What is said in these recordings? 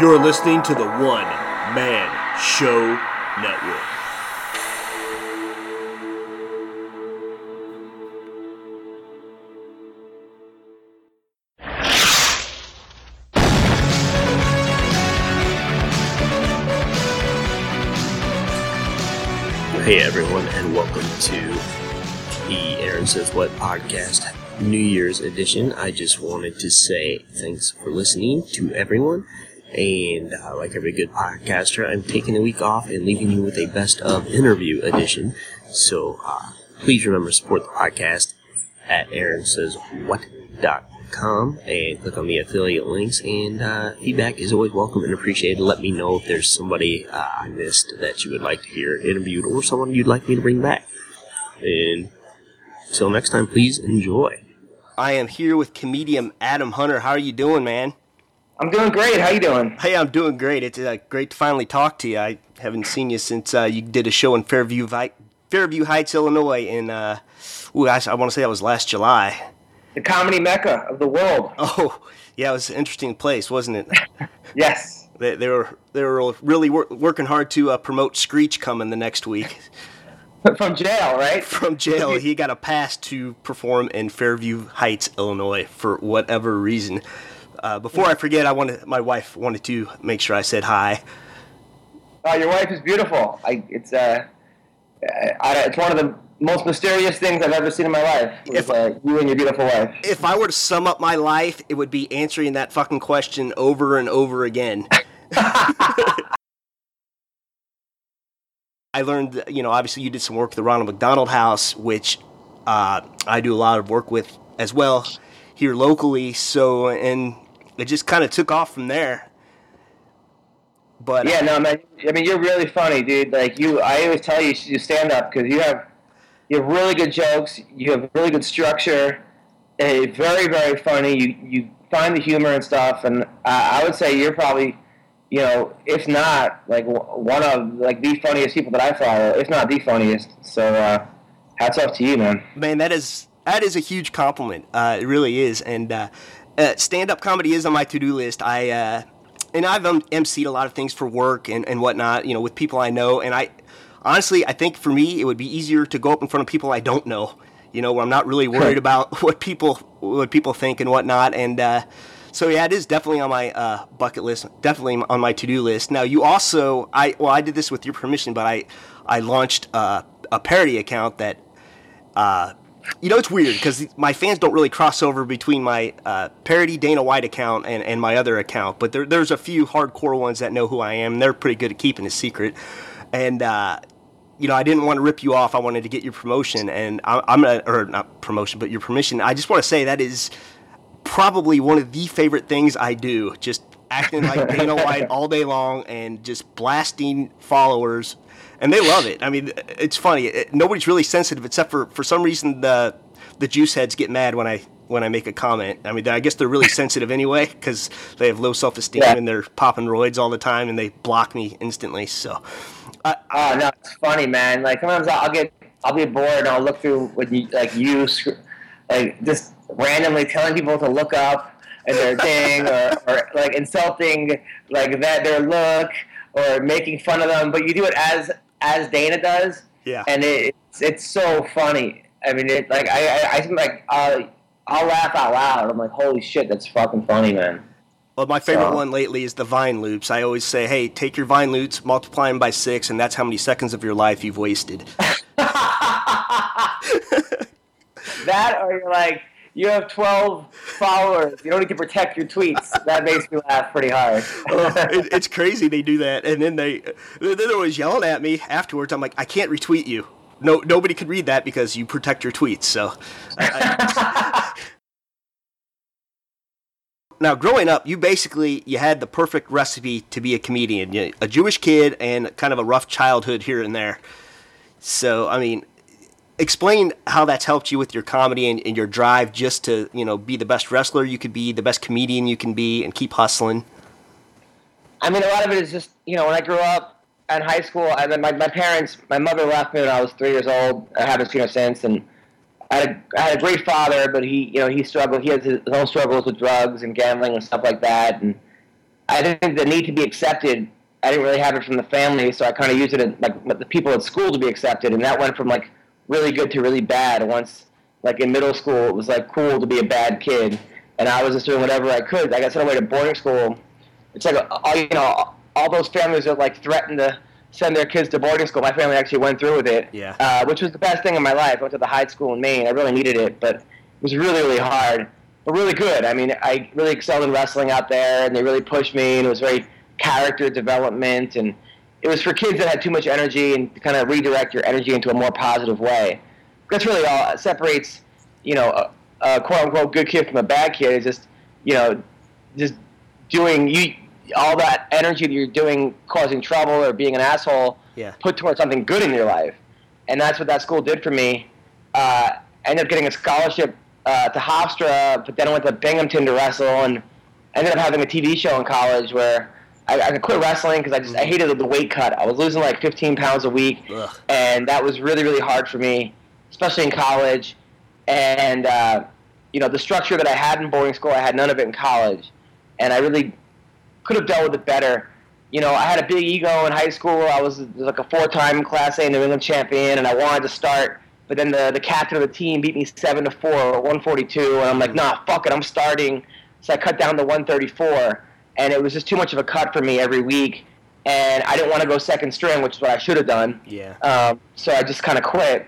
You're listening to the One Man Show Network. Hey everyone, and welcome to the Aaron Says What podcast, New Year's edition. I just wanted to say thanks for listening to everyone. And uh, like every good podcaster, I'm taking a week off and leaving you with a best of interview edition. So uh, please remember to support the podcast at aaronsayswhat.com and click on the affiliate links. And uh, feedback is always welcome and appreciated. Let me know if there's somebody uh, I missed that you would like to hear interviewed or someone you'd like me to bring back. And until next time, please enjoy. I am here with comedian Adam Hunter. How are you doing, man? I'm doing great. How you doing? Hey, I'm doing great. It's uh, great to finally talk to you. I haven't seen you since uh, you did a show in Fairview, Vi- Fairview Heights, Illinois. In uh, ooh, I, I want to say that was last July. The comedy mecca of the world. Oh, yeah, it was an interesting place, wasn't it? Yes. they, they were they were really wor- working hard to uh, promote Screech coming the next week From jail, right? from jail. He got a pass to perform in Fairview Heights, Illinois, for whatever reason. Uh, before I forget, I wanted my wife wanted to make sure I said hi. Oh, your wife is beautiful. I, it's uh, I, it's one of the most mysterious things I've ever seen in my life. is, If- uh, you and your beautiful wife. If I were to sum up my life, it would be answering that fucking question over and over again. I learned, you know, obviously you did some work at the Ronald McDonald House, which uh, I do a lot of work with as well here locally. So, and it just kind of took off from there. But Yeah, no, man. I mean, you're really funny, dude. Like you, I always tell you, you should do stand up because you have you have really good jokes. You have really good structure. eh, very, very funny. You you find the humor and stuff. And uh, I would say you're probably, you know, if not like one of like the funniest people that I follow, if not the funniest. So uh, hats off to you, man. man, that is that is a huge compliment. Uh, it really is. And uh, uh, stand up comedy is on my to do list. I uh, and I've um, emceed a lot of things for work and, and whatnot. You know, with people I know. And I honestly, I think for me, it would be easier to go up in front of people I don't know. You know, where I'm not really worried about what people what people think and whatnot. And uh, so yeah, it is definitely on my uh, bucket list. Definitely on my to do list. Now, you also, I well, I did this with your permission, but I I launched uh, a parody account that uh, you know, it's weird because my fans don't really cross over between my uh, parody Dana White account and, and my other account, but there, there's a few hardcore ones that know who I am. They're pretty good at keeping it secret. And, uh, you know, I didn't want to rip you off. I wanted to get your promotion, and I, I'm gonna, or not promotion, but your permission. I just want to say that is probably one of the favorite things I do. Just acting like Dana White all day long and just blasting followers, and they love it. I mean, it's funny. It, nobody's really sensitive except for for some reason the the juice heads get mad when I when I make a comment. I mean, I guess they're really sensitive anyway because they have low self esteem Yeah. and they're popping roids all the time and they block me instantly. So. Oh no, it's funny, man. Like sometimes I'll get, I'll be bored and I'll look through what you like you, like just randomly telling people to look up and their thing, or, or like insulting like that their look, or making fun of them. But you do it as as Dana does, Yeah. and it, it's it's so funny. I mean, it like I I, I think, like I'll, I'll laugh out loud. I'm like, holy shit, that's fucking funny, man. Well, my favorite So- one lately is the Vine loops. I always say, hey, take your Vine loops, multiply them by six, and that's how many seconds of your life you've wasted. That or you're like, you have 12 followers. You don't need to protect your tweets. That makes me laugh pretty hard. it, it's crazy they do that, and then they then they're always yelling at me afterwards. I'm like, I can't retweet you. No, nobody could read that because you protect your tweets. So, I- I- now growing up, you basically you had the perfect recipe to be a comedian. You, a Jewish kid and kind of a rough childhood here and there. So, I mean, explain how that's helped you with your comedy and, and your drive just to you know be the best wrestler you could be, the best comedian you can be, and keep hustling. I mean, a lot of it is just, you know, when I grew up in high school, and then my, my parents, my mother left me when I was three years old. I haven't seen her since. And I had, a, I had a great father, but he, you know, he struggled. He has his own struggles with drugs and gambling and stuff like that. And I think the need to be accepted. I didn't really have it from the family, so I kind of used it at, like the people at school to be accepted, and that went from like really good to really bad. Once, like in middle school, it was like cool to be a bad kid, and I was just doing whatever I could. I got sent away to boarding school. It's like all you know, all those families that like threatened to send their kids to boarding school. My family actually went through with it, Yeah. uh, which was the best thing in my life. I went to the high school in Maine. I really needed it, but it was really, really hard, but really good. I mean, I really excelled in wrestling out there, and they really pushed me, and it was very character development, and it was for kids that had too much energy and to kind of redirect your energy into a more positive way. That's really all it separates, you know, a, a quote unquote good kid from a bad kid is just, you know, just doing you all that energy that you're doing causing trouble or being an asshole Yeah. put towards something good in your life. And that's what that school did for me. Uh, I ended up getting a scholarship uh, to Hofstra, but then I went to Binghamton to wrestle and ended up having a TV show in college where I, I quit wrestling because I just I hated the weight cut. I was losing like 15 pounds a week, Ugh. and that was really really hard for me, especially in college. And uh, you know the structure that I had in boarding school, I had none of it in college, and I really could have dealt with it better. You know, I had a big ego in high school. I was like a four-time Class A New England champion, and I wanted to start. But then the, the captain of the team beat me seven to four, or 142, and I'm like, nah, fuck it, I'm starting. So I cut down to 134, and it was just too much of a cut for me every week. And I didn't want to go second string, which is what I should have done. Yeah. Um, so I just kind of quit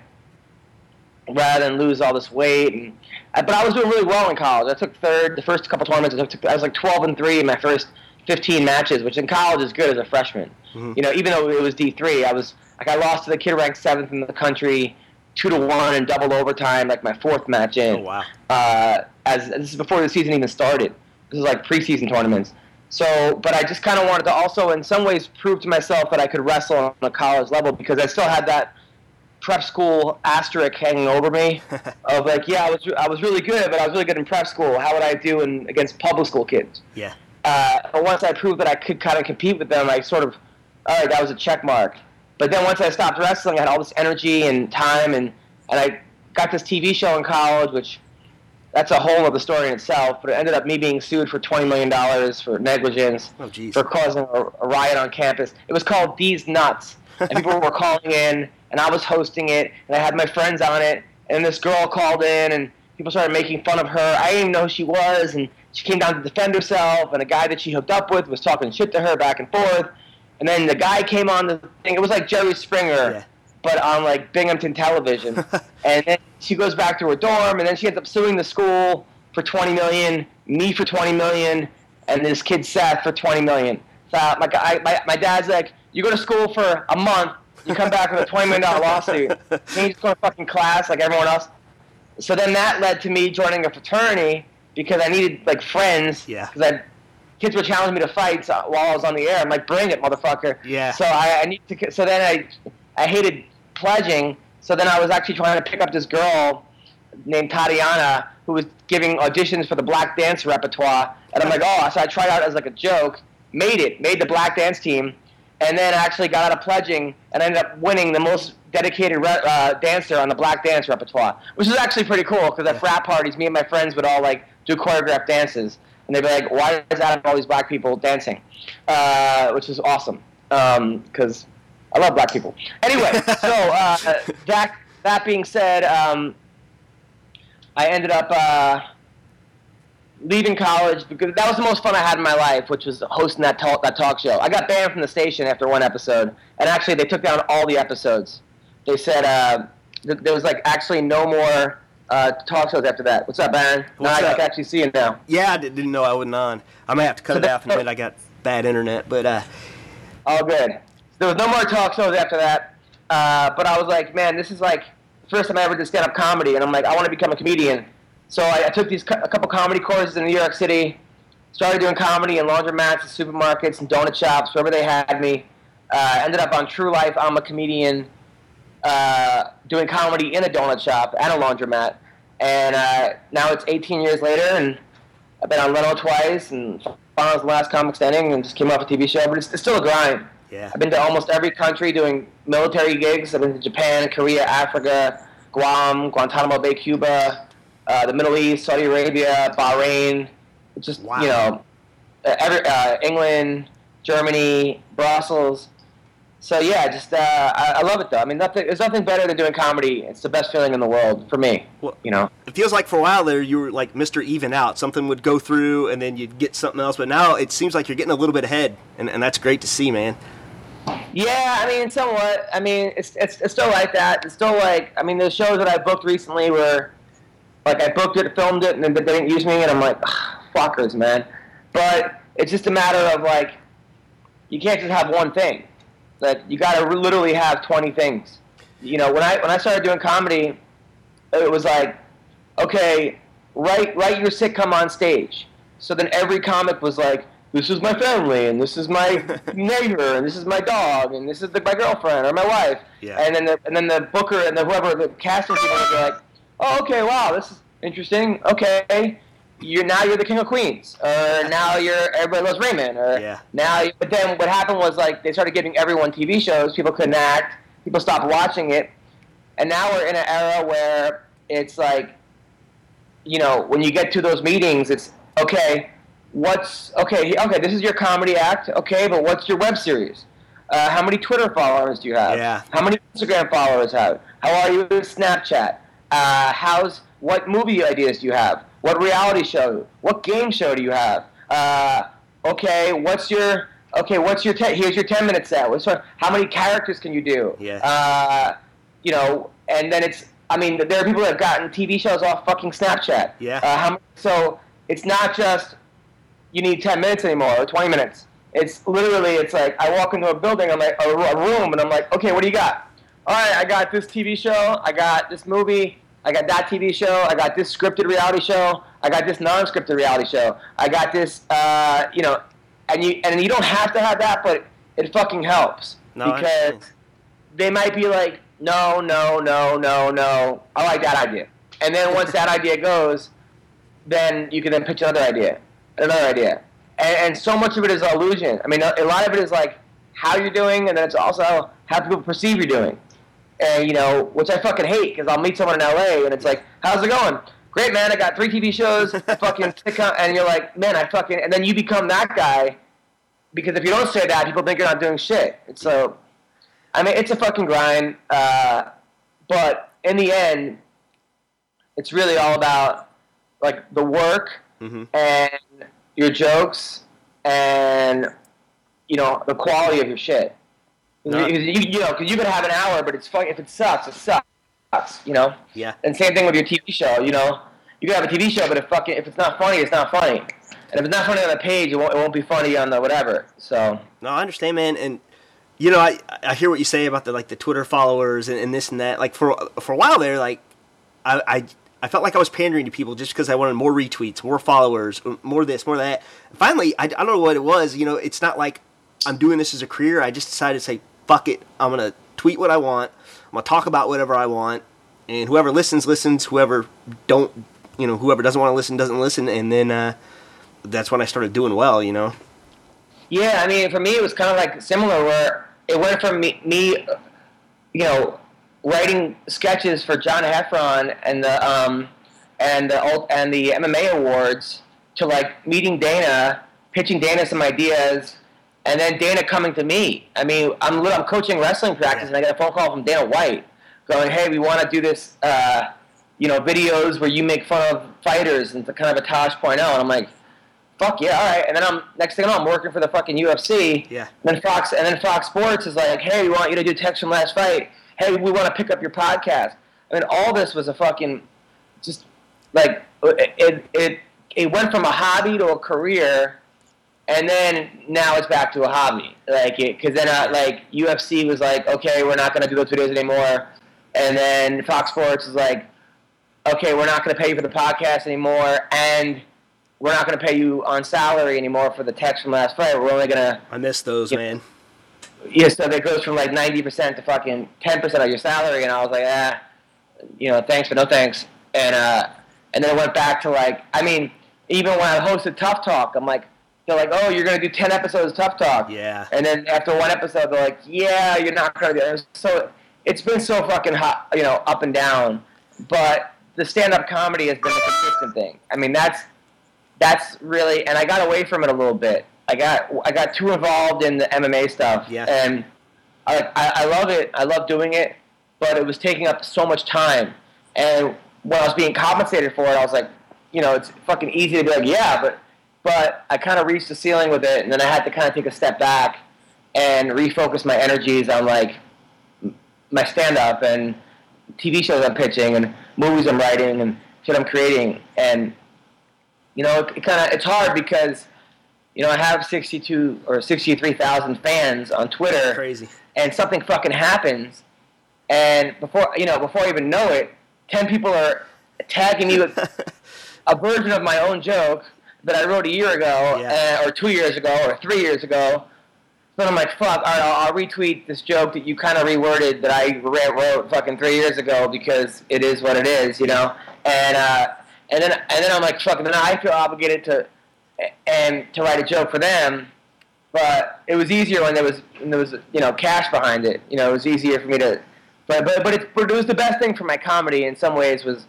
rather than lose all this weight. And I, but I was doing really well in college. I took third the first couple tournaments. I, took, I was like 12 and three in my first 15 matches, which in college is good as a freshman. Mm-hmm. You know, even though it was D3, I was like I lost to the kid ranked seventh in the country, two to one in double overtime, like my fourth match in Oh wow. uh, as this is before the season even started. This is like preseason tournaments. So, but I just kind of wanted to also, in some ways, prove to myself that I could wrestle on a college level because I still had that prep school asterisk hanging over me of like, yeah, I was I was really good, but I was really good in prep school. How would I do in against public school kids? Yeah. uh, but once I proved that I could kind of compete with them, I sort of, all right, that was a check mark. But then once I stopped wrestling, I had all this energy and time, and, and I got this TV show in college, which that's a whole other story in itself. But it ended up me being sued for $20 million for negligence Oh for causing a, a riot on campus. It was called These Nuts, and people were calling in, and I was hosting it, and I had my friends on it, and this girl called in, and people started making fun of her. I didn't even know who she was, and she came down to defend herself, and a guy that she hooked up with was talking shit to her back and forth, and then the guy came on the thing. It was like Jerry Springer, Yeah. But on like Binghamton television, and then she goes back to her dorm, and then she ends up suing the school for 20 million, me for 20 million, and this kid Seth for 20 million. So my, my, my dad's like, you go to school for a month, you come back with a 20 million dollar lawsuit. Can you just go to fucking class like everyone else? So then that led to me joining a fraternity because I needed like friends. Yeah. Because I kids were challenging me to fights while I was on the air. I'm like, bring it, motherfucker. Yeah. So I, I need to. So then I, I hated pledging. So then I was actually trying to pick up this girl named Tatiana who was giving auditions for the black dance repertoire, and I'm like, oh, so I tried out as like a joke, made it, made the black dance team, and then I actually got out of pledging and ended up winning the most dedicated re- uh, dancer on the black dance repertoire, which is actually pretty cool because at frat parties, me and my friends would all like do choreographed dances, and they'd be like, why is Adam all these black people dancing? Uh, which is awesome because I love black people. Anyway, so uh, that that being said, um, I ended up uh, leaving college because that was the most fun I had in my life, which was hosting that talk that talk show. I got banned from the station after one episode, and actually they took down all the episodes. They said uh, th- there was like actually no more uh, talk shows after that. What's up, Baron? What's now I up? can actually see you now. Yeah, I didn't know I wasn't on. I might have to cut So it off in a minute. I got bad internet, but uh, All good. There was no more talk shows after that. Uh, but I was like, man, this is like first time I ever did stand up comedy, and I'm like, I want to become a comedian. So I, I took these co- a couple comedy courses in New York City. Started doing comedy in laundromats and supermarkets and donut shops, wherever they had me. Uh, ended up on True Life. I'm a comedian, uh, doing comedy in a donut shop and a laundromat. And uh, now it's 18 years later, and I've been on Leno twice, and I was the last comic standing, and just came off a TV show. But it's, it's still a grind. Yeah. I've been to almost every country doing military gigs. I've been to Japan, Korea, Africa, Guam, Guantanamo Bay, Cuba, uh, the Middle East, Saudi Arabia, Bahrain. Just Wow. you know, uh, every, uh, England, Germany, Brussels. So yeah, just uh, I, I love it though. I mean, nothing. There's nothing better than doing comedy. It's the best feeling in the world for me. Well- you know. It feels like for a while there you were like Mr. Even Out. Something would go through and then you'd get something else. But now it seems like you're getting a little bit ahead, and, and that's great to see, man. Yeah, I mean, somewhat. I mean, it's, it's, it's still like that. It's still like, I mean, the shows that I booked recently were, like, I booked it, filmed it, and then they didn't use me, and I'm like, fuckers, man. But it's just a matter of, like, you can't just have one thing. Like, you got to literally have 20 things. You know, when I when I started doing comedy, it was like, okay, write write your sitcom on stage. So then every comic was like, this is my family, and this is my neighbor, and this is my dog, and this is the, my girlfriend or my wife. Yeah. And then the and then the booker and the whoever the casting people would be like, oh okay, wow, this is interesting. Okay, you're now you're the king of queens, or now you're everybody loves Raymond, or Yeah. now. But then what happened was like they started giving everyone TV shows. People couldn't act. People stopped watching it, and now we're in an era where it's like, you know, when you get to those meetings, it's okay. What's okay? Okay, this is your comedy act. Okay, but what's your web series? Uh, how many Twitter followers do you have? Yeah. How many Instagram followers have? How are you with Snapchat? Uh, how's what movie ideas do you have? What reality show? What game show do you have? Uh, okay, what's your okay? What's your te- here's your ten minute set. What's how many characters can you do? Yeah. Uh, you know, and then it's I mean there are people that have gotten TV shows off fucking Snapchat. Yeah. Uh, how, so it's not just you need 10 minutes anymore or 20 minutes. It's literally, it's like I walk into a building, I'm like, a, a room, and I'm like, okay, what do you got? All right, I got this TV show, I got this movie, I got that TV show, I got this scripted reality show, I got this non-scripted reality show, I got this, uh, you know, and you and you don't have to have that, but it fucking helps. No, because they might be like, no, no, no, no, no, I like that idea, and then once that idea goes, then you can then pitch another idea, another idea, and, and so much of it is illusion. I mean, a, lot of it is like how you're doing, and then it's also how people perceive you're doing, and you know, which I fucking hate because I'll meet someone in LA and it's like, how's it going? Great, man. I got three TV shows, fucking sitcom, and you're like, man, I fucking, and then you become that guy because if you don't say that, people think you're not doing shit. And so, I mean, it's a fucking grind, uh, but in the end, it's really all about like the work Mhm. and your jokes and you know the quality of your shit. No. You, you, know, because you could have an hour, but it's fun. If it sucks, it sucks. You know. Yeah. And same thing with your TV show. You know, you can have a TV show, but if fucking if it's not funny, it's not funny. And if it's not funny on the page, it won't, it won't be funny on the whatever. So No, I understand, man, and you know, I I hear what you say about the like the Twitter followers and, and this and that. Like for for a while there, like I I, I felt like I was pandering to people just because I wanted more retweets, more followers, more this, more that. Finally, I, I don't know what it was. You know, it's not like I'm doing this as a career. I just decided to say, fuck it. I'm gonna tweet what I want. I'm gonna talk about whatever I want, and whoever listens listens. Whoever don't, you know, whoever doesn't want to listen doesn't listen. And then uh, that's when I started doing well. You know. Yeah, I mean, for me, it was kind of like similar, where it went from me, me you know, writing sketches for John Heffron and the um, and the and the MMA awards to like meeting Dana, pitching Dana some ideas, and then Dana coming to me. I mean, I'm I'm coaching wrestling practice, and I get a phone call from Dana White going, "Hey, we want to do this." Uh, you know, videos where you make fun of fighters and it's kind of a Tosh.0. And I'm like, fuck yeah, all right. And then I'm next thing I know, I'm working for the fucking UFC. Yeah. And then Fox and then Fox Sports is like, hey, we want you to do text from last fight. Hey, we want to pick up your podcast. I mean, all this was a fucking just like it it it, went from a hobby to a career. And then now it's back to a hobby, like it, because then uh, like UFC was like, okay, we're not gonna do those videos anymore, and then Fox Sports is like, okay, we're not going to pay you for the podcast anymore, and we're not going to pay you on salary anymore for the text from last fight. We're only going to, I miss those, Yeah. man. Yeah, so that goes from like 90% to fucking 10% of your salary, and I was like, ah, you know, thanks, but no thanks. And, uh, and then it went back to like, I mean, even when I hosted Tough Talk, I'm like, they're like, oh, you're going to do 10 episodes of Tough Talk. Yeah. And then after one episode, they're like, "Yeah, you're not gonna do it." So it's been so fucking hot, you know, up and down. But the stand-up comedy has been a consistent thing. I mean, that's that's really and I got away from it a little bit. I got I got too involved in the MMA stuff, Yeah. and I, I I love it. I love doing it, but it was taking up so much time. And when I was being compensated for it, I was like, you know, it's fucking easy to be like, yeah, but but I kind of reached the ceiling with it, and then I had to kind of take a step back and refocus my energies on like my stand up and TV shows I'm pitching and movies I'm writing and shit I'm creating. And you know, it, it kind of it's hard because you know I have 62 or 63,000 fans on Twitter, Crazy. and something fucking happens, and before you know, before I even know it, 10 people are tagging me with a version of my own joke that I wrote a year ago, Yeah. uh, or two years ago, or three years ago. So I'm like, fuck, all right, I'll, I'll retweet this joke that you kind of reworded that I re- wrote fucking three years ago because it is what it is, you know. And uh, and then and then I'm like, fuck, and then I feel obligated to and to write a joke for them. But it was easier when there was when there was you know cash behind it. You know, it was easier for me to. But but but it, but it was the best thing for my comedy in some ways was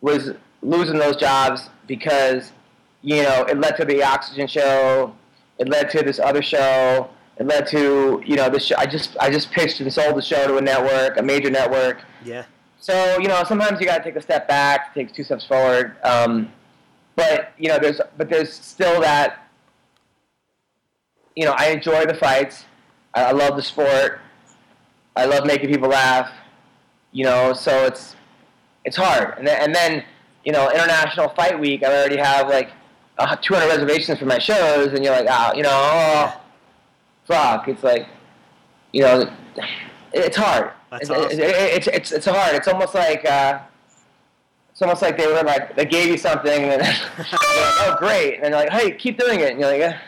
was losing those jobs because you know it led to the Oxygen show, it led to this other show, it led to you know this. Show. I just I just pitched and sold the show to a network, a major network. Yeah. So you know sometimes you got to take a step back, take two steps forward. Um, but you know there's but there's still that. You know I enjoy the fights. I, I love the sport. I love making people laugh. You know, so it's it's hard. And then, and then you know, International Fight Week, I already have like uh, 200 reservations for my shows, and you're like, oh, you know, oh, fuck. It's like, you know, it's hard. That's it's, awesome. it's, it's, it's, it's hard. It's almost like, uh, it's almost like they were like, they gave you something, and like, oh, great. And they're like, hey, keep doing it. And you're like, "Yeah,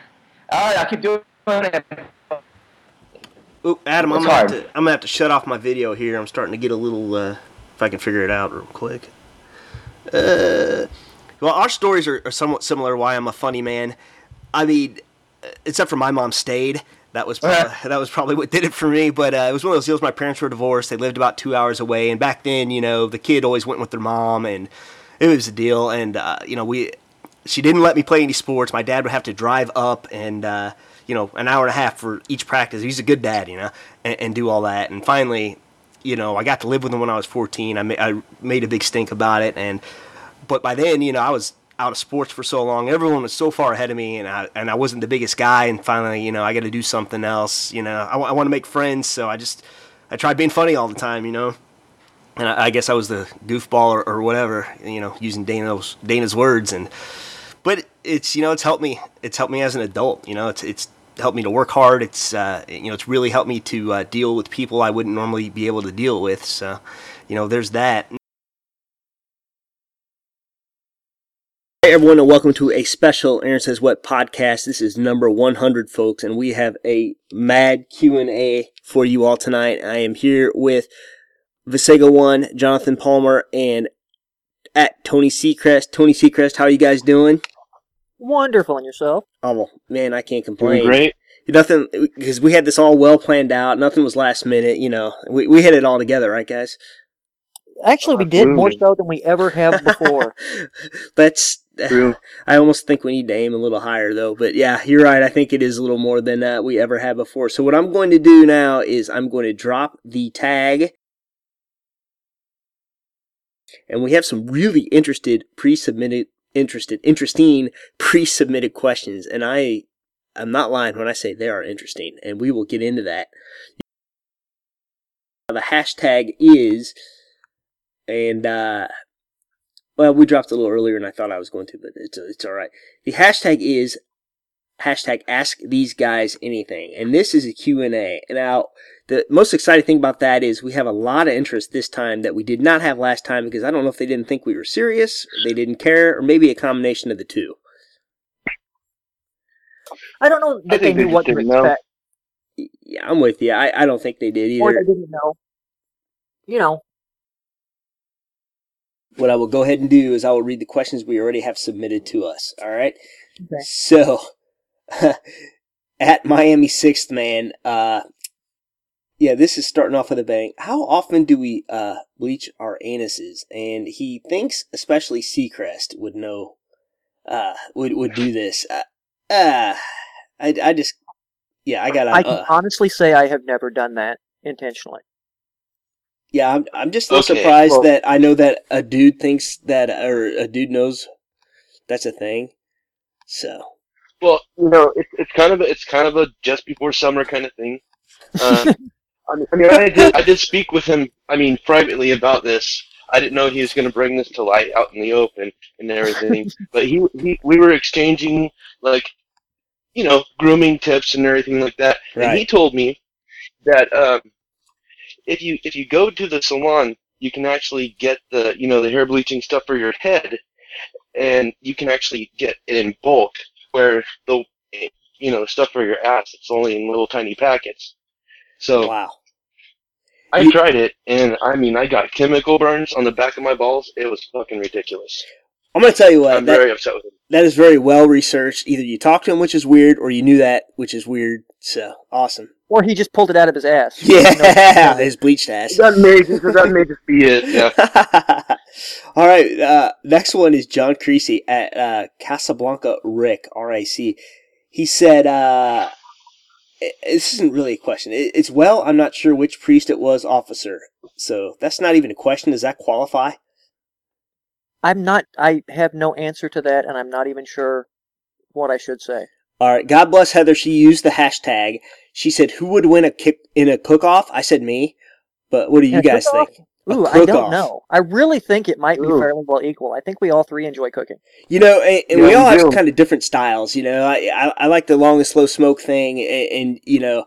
all right, I'll keep doing it. Ooh, Adam, I'm gonna, have to, I'm gonna have to shut off my video here. I'm starting to get a little, uh, if I can figure it out real quick. Uh, well, our stories are, are somewhat similar. Why I'm a funny man. I mean, uh, except for my mom stayed. That was probably, that was probably what did it for me. But uh, it was one of those deals. My parents were divorced. They lived about two hours away, and back then, you know, the kid always went with their mom, and it was a deal. And uh, you know, we she didn't let me play any sports. My dad would have to drive up and uh, you know an hour and a half for each practice. He's a good dad, you know, and, and do all that. And finally, you know, I got to live with him when I was 14. I, ma- I made a big stink about it, and but by then, you know, I was out of sports for so long. Everyone was so far ahead of me, and I and I wasn't the biggest guy. And finally, you know, I got to do something else. You know, I, want to make friends, so I just I tried being funny all the time. You know. And I, I guess I was the goofball or, or whatever, you know, using Dana's Dana's words, and but it's you know it's helped me it's helped me as an adult you know it's it's helped me to work hard it's uh, you know it's really helped me to uh, deal with people I wouldn't normally be able to deal with so you know there's that Hey everyone, and welcome to a special Aaron Says What podcast. This is number 100, folks, and we have a mad Q and A for you all tonight. I am here with Vasego One, Jonathan Palmer, and at Tony Secrest. Tony Secrest, how are you guys doing? Wonderful and yourself. Oh man, I can't complain. great. Nothing because we had this all well planned out. Nothing was last minute. You know, we we had it all together, right, guys? Actually, we did more so than we ever have before. That's. I almost think we need to aim a little higher, though. But yeah, you're right. I think it is a little more than uh, we ever had before. So what I'm going to do now is I'm going to drop the tag, and we have some really interested pre-submitted, interested, interesting pre-submitted questions, and I, I'm not lying when I say they are interesting, and we will get into that. The hashtag is, and uh, well, we dropped a little earlier than I thought I was going to, but it's it's all right. The hashtag is hashtag Ask These Guys Anything, and this is a Q and A. Now, the most exciting thing about that is we have a lot of interest this time that we did not have last time because I don't know if they didn't think we were serious, or they didn't care, or maybe a combination of the two. I don't know that they think they knew what to didn't know. expect, Yeah, I'm with you. I, I don't think they did either or either. they didn't know. You know, What I will go ahead and do is I will read the questions we already have submitted to us. All right. Okay. So, at Miami Sixth Man, uh, yeah, this is starting off with a bang. How often do we uh, bleach our anuses? And he thinks, especially Secrest would know uh, would would do this. Uh, uh I I just yeah I got to. I can uh, honestly say I have never done that intentionally. Yeah I'm I'm just a little Okay, surprised well- that I know that a dude thinks that or a dude knows that's a thing. So Well, you know, it's it's kind of a, it's kind of a just before summer kind of thing. Uh, I mean, I mean, I did I did speak with him. I mean, privately about this. I didn't know he was going to bring this to light out in the open and everything. but he, he we were exchanging like, you know, grooming tips and everything like that. And he told me that um, if you if you go to the salon, you can actually get the you know the hair bleaching stuff for your head, and you can actually get it in bulk. Where the you know stuff for your ass, it's only in little tiny packets. So wow. I tried it, and I mean, I got chemical burns on the back of my balls. It was fucking ridiculous. I'm gonna tell you what I'm that, very upset with him. that is very well researched. Either you talked to him, which is weird, or you knew that, which is weird. So awesome. Or he just pulled it out of his ass. Yeah, his bleached ass. That may that may just be it. Yeah. All right. Uh, next one is John Creasy at uh, Casablanca Rick R I C. He said, uh, "This isn't really a question. It's well, I'm not sure which priest it was, officer. So that's not even a question. Does that qualify? I'm not. I have no answer to that, and I'm not even sure what I should say. All right. God bless Heather. She used the hashtag. She said, "Who would win a kick in a cook-off?" I said, "Me." But what do you In guys cook-off? think? Ooh, I don't know. I really think it might be Ooh. fairly well equal. I think we all three enjoy cooking. You know, and, and Yeah, we all we have kind of different styles. You know, I, I I like the long and slow smoke thing, and, and you know,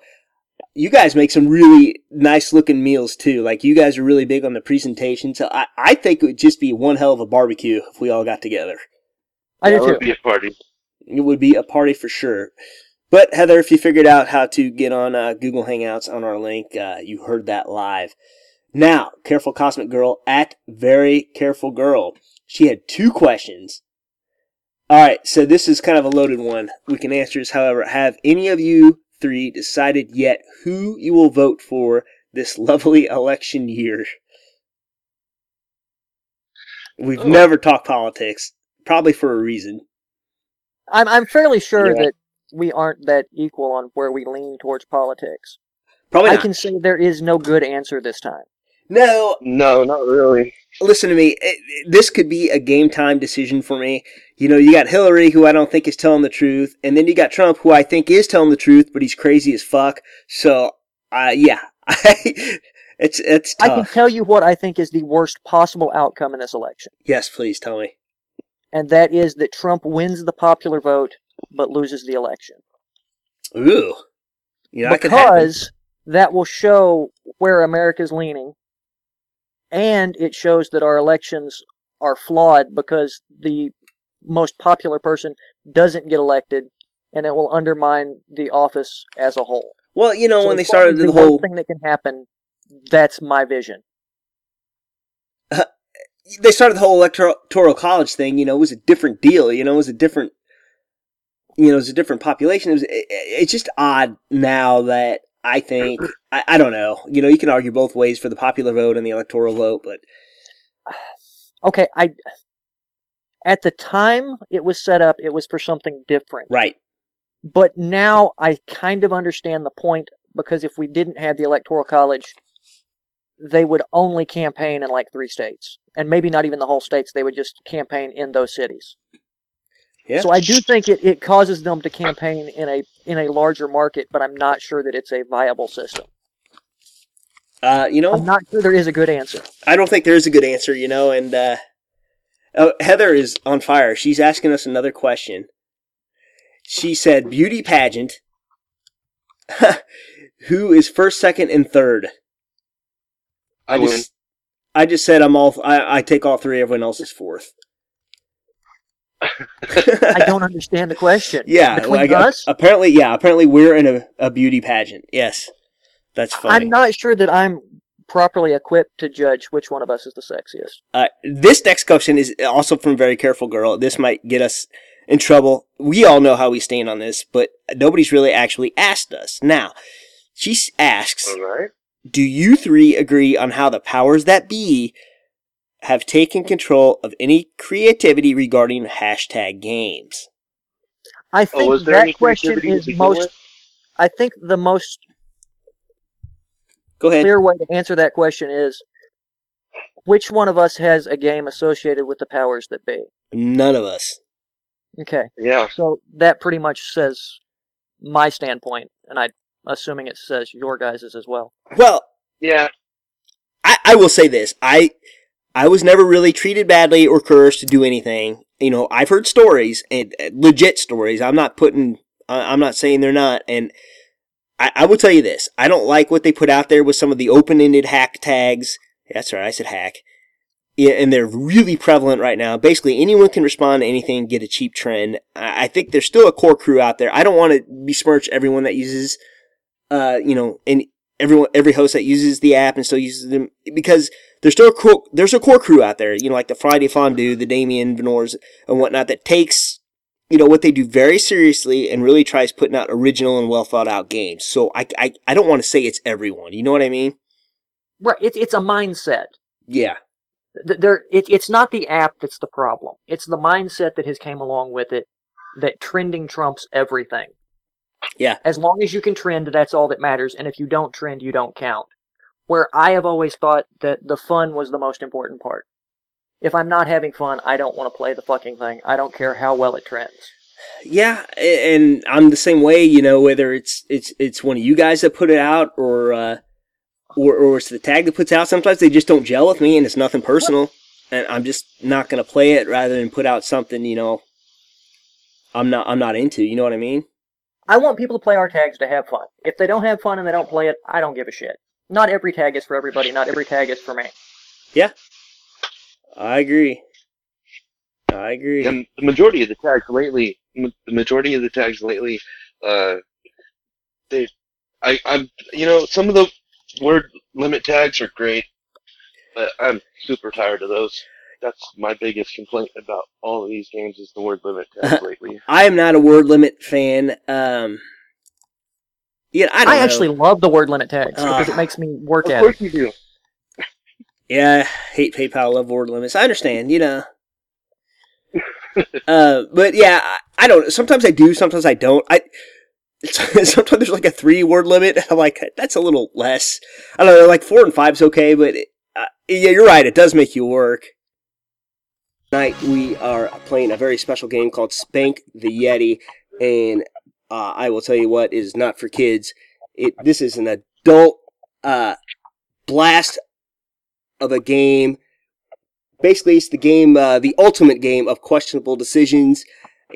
you guys make some really nice looking meals too. Like you guys are really big on the presentation, so I I think it would just be one hell of a barbecue if we all got together. I that It would be a party. It would be a party for sure. But Heather, if you figured out how to get on uh, Google Hangouts on our link, uh, you heard that live. Now, careful cosmic girl at very careful girl. She had two questions. All right, so this is kind of a loaded one. We can answer this, however. Have any of you three decided yet who you will vote for this lovely election year? We've Oh. never talked politics, probably for a reason. I'm I'm fairly sure Yeah. that we aren't that equal on where we lean towards politics. Probably I not. can say there is no good answer this time. No, No, not really. listen to me. It, it- this could be a game time decision for me. You know, you got Hillary, who I don't think is telling the truth, and then you got Trump, who I think is telling the truth, but he's crazy as fuck. So, uh, yeah, it's it's I can tell you what I think is the worst possible outcome in this election, yes, please tell me. and that is that Trump wins the popular vote but loses the election. Ooh, you know, that because that will show where America's leaning, and it shows that our elections are flawed because the most popular person doesn't get elected, and it will undermine the office as a whole. Well, you know, So when they started the whole, thing that can happen, that's my vision. they started the whole electoral college thing. You know, it was a different deal. You know, it was a different, you know, it was a different population. It was, it, it's just odd now that I think I, I don't know. You know, you can argue both ways for the popular vote and the electoral vote, but Okay, I at the time it was set up, it was for something different. right, But now I kind of understand the point because if we didn't have the electoral college, they would only campaign in like three states, and maybe not even the whole states. They would just campaign in those cities. yeah. So I do think it, it causes them to campaign in a in a larger market, but I'm not sure that it's a viable system. uh, you know, I'm not sure there is a good answer. I don't think there's a good answer. You know, and uh, oh, Heather is on fire. She's asking us another question. She said, "Beauty pageant." Who is first, second, and third? I, I win. just, I just said I'm all. I, I take all three. Everyone else is fourth. I don't understand the question. Yeah, between like, uh, us, apparently, yeah, apparently we're in a, a beauty pageant. Yes, that's funny. I'm not sure that I'm properly equipped to judge which one of us is the sexiest. Uh, this next question is also from Very Careful Girl. This might get us in trouble. We all know how we stand on this, but nobody's really actually asked us. Now, she asks, All right. do you three agree on how the powers that be have taken control of any creativity regarding hashtag games? I Oh, think was there any that question is most. with? I think the most Go ahead. clear way to answer that question is which one of us has a game associated with the powers that be? None of us. Okay, Yeah. so that pretty much says my standpoint, and I'm assuming it says your guys's as well. Well, Yeah. I, I will say this. I I was never really treated badly or cursed to do anything. You know, I've heard stories and uh, legit stories. I'm not putting. I- I'm not saying they're not. And I, I will tell you this. I don't like what they put out there with some of the open-ended hack tags. That's right. I said hack. Yeah, and they're really prevalent right now. Basically, anyone can respond to anything, get a cheap trend. I, I think there's still a core crew out there. I don't want to besmirch everyone that uses, uh, you know, and everyone, every host that uses the app and still uses them because there's still a core, there's a core crew out there, you know, like the Friday Fondue, the Damien Venors and whatnot that takes, you know, what they do very seriously and really tries putting out original and well thought out games. So I, I, I don't want to say it's everyone. You know what I mean? Right, it's it's a mindset. Yeah. There, it, it's not the app that's the problem. It's the mindset that has came along with it. That trending trumps everything. Yeah. As long as you can trend, that's all that matters. And if you don't trend, you don't count. Where I have always thought that the fun was the most important part. If I'm not having fun, I don't want to play the fucking thing. I don't care how well it trends. Yeah, and I'm the same way. You know, whether it's it's it's one of you guys that put it out, or uh, or or it's the tag that puts out. Sometimes they just don't gel with me, and it's nothing personal, and I'm just not gonna play it rather than put out something. You know, I'm not I'm not into. You know what I mean? I want people to play our tags to have fun. If they don't have fun and they don't play it, I don't give a shit. Not every tag is for everybody. Not every tag is for me. I agree. I agree. And the majority of the tags lately, the majority of the tags lately, uh, they, I, I'm, you know, some of the word limit tags are great, but I'm super tired of those. That's my biggest complaint about all of these games is the word limit tags lately. I am not a word limit fan. Um, yeah, I don't I, actually love the word limit tags because Ah. it makes me work Of at it. Of course you do. Yeah, I hate PayPal, love word limits. I understand, you know. uh, but yeah, I, I don't. Sometimes I do, sometimes I don't. I sometimes there's like a three word limit. I'm like, that's a little less. I don't know. Like four and five's okay, but it, uh, yeah, you're right. It does make you work. Tonight we are playing a very special game called Spank the Yeti, and uh, I will tell you what is not for kids. It this is an adult uh, blast of a game. Basically, it's the game, uh, the ultimate game of questionable decisions.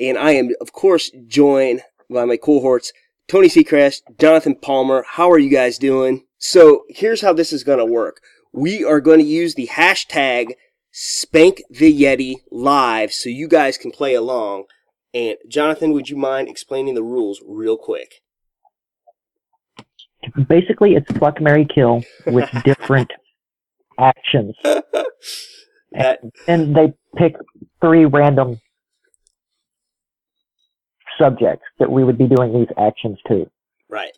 And I am, of course, joined by my cohorts, Tony Secrest, Jonathan Palmer. How are you guys doing? So here's how this is going to work. We are going to use the hashtag Spank the Yeti live so you guys can play along. And Jonathan, would you mind explaining the rules real quick? Basically, it's pluck, Mary kill with different actions, That and they pick three random subjects that we would be doing these actions to. right.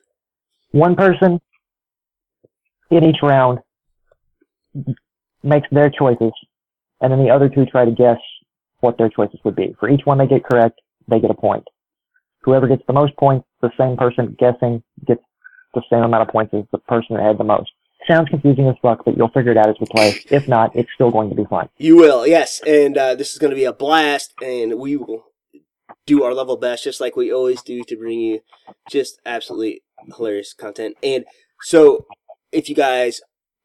One person in each round makes their choices, and then the other two try to guess what their choices would be. For each one they get correct, they get a point. Whoever gets the most points, the same person guessing gets the same amount of points as the person that had the most. Sounds confusing as fuck, but you'll figure it out as we play. If not, it's still going to be fun. You will, yes. And uh, this is going to be a blast, and we will do our level best, just like we always do, to bring you just absolutely hilarious content. And so, if you guys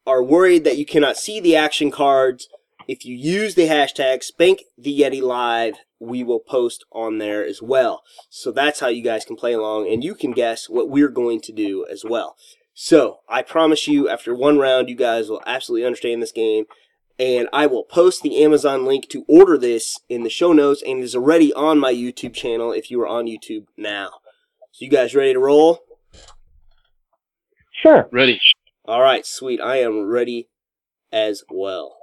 are worried that you cannot see the action cards, if you use the hashtag Spank the Yeti Live, we will post on there as well. So that's how you guys can play along, and you can guess what we're going to do as well. So I promise you, after one round, you guys will absolutely understand this game and I will post the Amazon link to order this in the show notes, and it is already on my YouTube channel if you are on YouTube now. So, you guys ready to roll? Sure. Ready. All right, sweet. I am ready as well.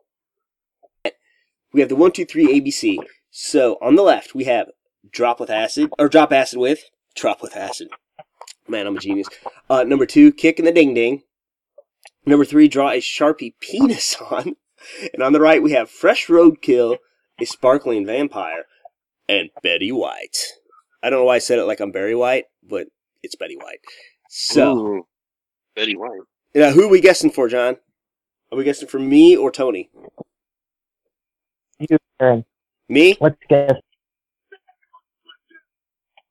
We have the one, two, three ABC. So on the left we have drop with acid or drop acid with drop with acid. Man, I'm a genius. Uh, number two, kick in the ding ding. Number three, draw a sharpie penis on. and on the right we have Fresh Roadkill, a sparkling vampire, and Betty White. I don't know why I said it like I'm Barry White, but it's Betty White. So, Ooh, Betty White. now who are we guessing for, John? Are we guessing for me or Tony? You, Aaron. Me? Let's guess.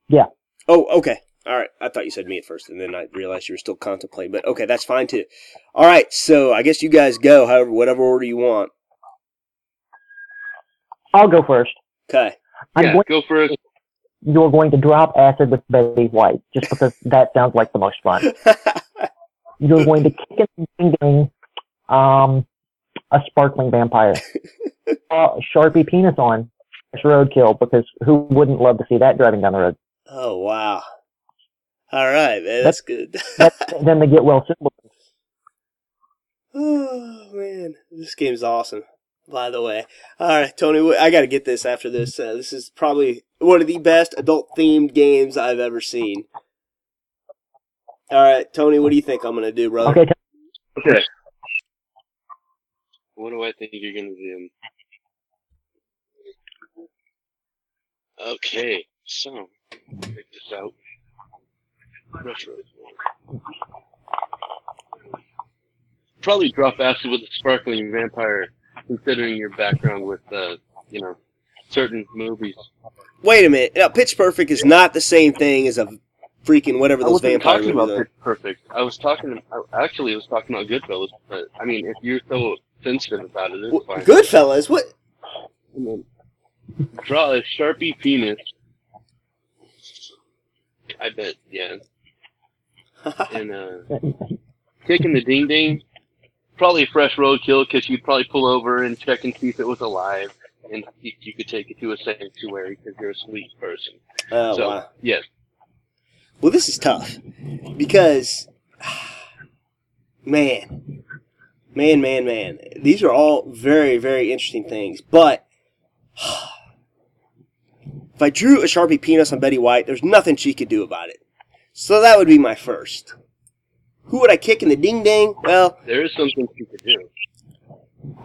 Yeah. Oh, okay. All right. I thought you said me at first, and then I realized you were still contemplating. But okay, that's fine too. All right. So I guess you guys go, however, whatever order you want. I'll go first. Okay. I'm yeah, going, go first. you're going to drop acid with Betty White, just because that sounds like the most fun. You're going to kick and ding ding, um, a sparkling vampire. uh, Sharpie penis on. It's roadkill because who wouldn't love to see that driving down the road? oh wow. All right, man. That's good. That's, then they get well symbol. oh man, this game's awesome. By the way, all right, Tony, I got to get this after this. Uh, this is probably one of the best adult-themed games I've ever seen. All right, Tony, what do you think I'm gonna do, brother? Okay, Okay. What do I think you're gonna do? Okay, so check this out. Retro. Probably drop acid with a sparkling vampire, considering your background with, uh, you know, certain movies. Wait a minute. Now, Pitch Perfect is not the same thing as a freaking whatever I those wasn't vampire talking movies about are. Pitch Perfect. I was talking. I, actually, I was talking about Goodfellas. But I mean, if you're so sensitive about it, it's Wh- fine. Goodfellas. What? I mean, draw a sharpie penis. I bet, yeah. And uh, kicking the ding ding. Probably a fresh roadkill because you'd probably pull over and check and see if it was alive, and you, you could take it to a sanctuary because you're a sweet person. Oh so wow. yes, Well, this is tough because, man, man, man, man. These are all very, very interesting things. But if I drew a sharpie penis on Betty White, there's nothing she could do about it. So that would be my first. Who would I kick in the ding ding? Well, there is something you could do.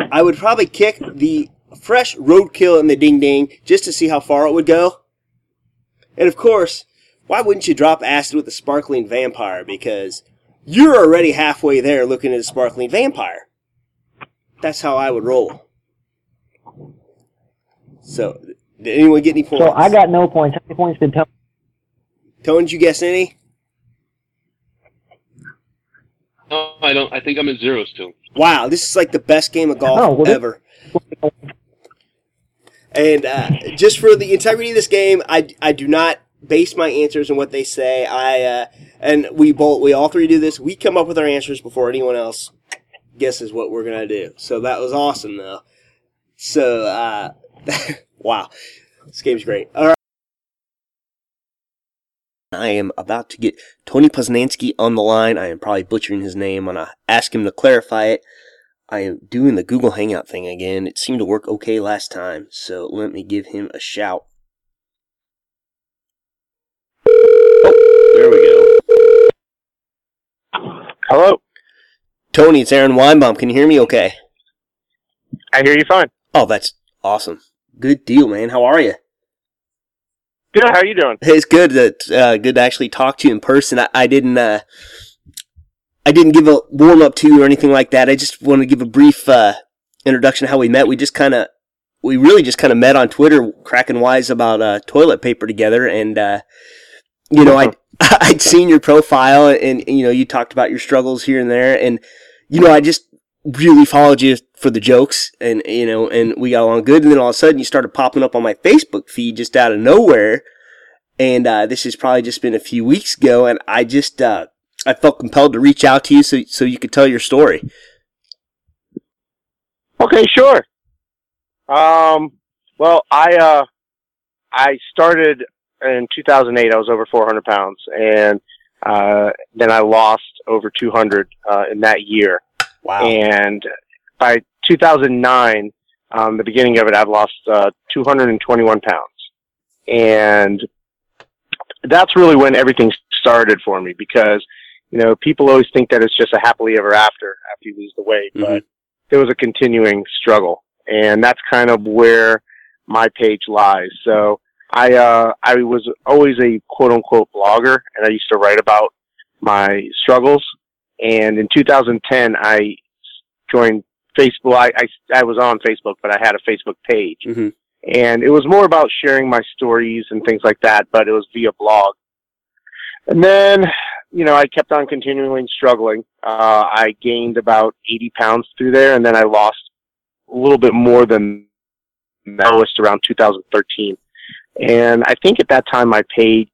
I would probably kick the fresh roadkill in the ding ding just to see how far it would go. And of course, why wouldn't you drop acid with a sparkling vampire? Because you're already halfway there looking at a sparkling vampire. That's how I would roll. So, did anyone get any points? So I got no points. How many points did Tony? Tony, did you guess any? No, I don't. I think I'm at zero still. Wow, this is like the best game of golf Oh, well, ever. And uh, just for the integrity of this game, I, I do not base my answers on what they say. I uh, and we both we all three do this. We come up with our answers before anyone else guesses what we're gonna do. So that was awesome, though. So uh, wow, this game's great. All right. I am about to get Tony Posnanski on the line. I am probably butchering his name. I'm gonna ask him to clarify it. I am doing the Google Hangout thing again. It seemed to work okay last time, so let me give him a shout. Oh, there we go. Hello. Tony, it's Aaron Weinbaum. Can you hear me okay? I hear you fine. Oh, that's awesome. Good deal, man. How are you? Good. How are you doing? Hey, it's good that uh, good to actually talk to you in person. I, I didn't uh, I didn't give a warm up to you or anything like that. I just want to give a brief uh, introduction of how we met. We just kind of we really just kind of met on Twitter, cracking wise about uh, toilet paper together, and uh, you know I I'd seen your profile, and, and you know you talked about your struggles here and there, and you know I just really followed you for the jokes and you know and we got along good and then all of a sudden you started popping up on my facebook feed just out of nowhere and uh, this has probably just been a few weeks ago and i just uh, i felt compelled to reach out to you so, so you could tell your story Okay, sure. Um, well, I uh, I started in 2008. I was over 400 pounds, and uh, then I lost over 200 uh, in that year. wow And by 2009, um, the beginning of it, I'd lost uh, 221 pounds, and that's really when everything started for me because you know people always think that it's just a happily ever after after you lose the weight, but there was a continuing struggle, and that's kind of where my page lies. So I uh, I was always a quote unquote blogger, and I used to write about my struggles. And in 2010, I joined Facebook. I, I, I was on Facebook, but I had a Facebook page, hmm and it was more about sharing my stories and things like that. But it was via blog. And then, you know, I kept on continually struggling. Uh, I gained about 80 pounds through there, and then I lost a little bit more than that was around 2013. And I think at that time my page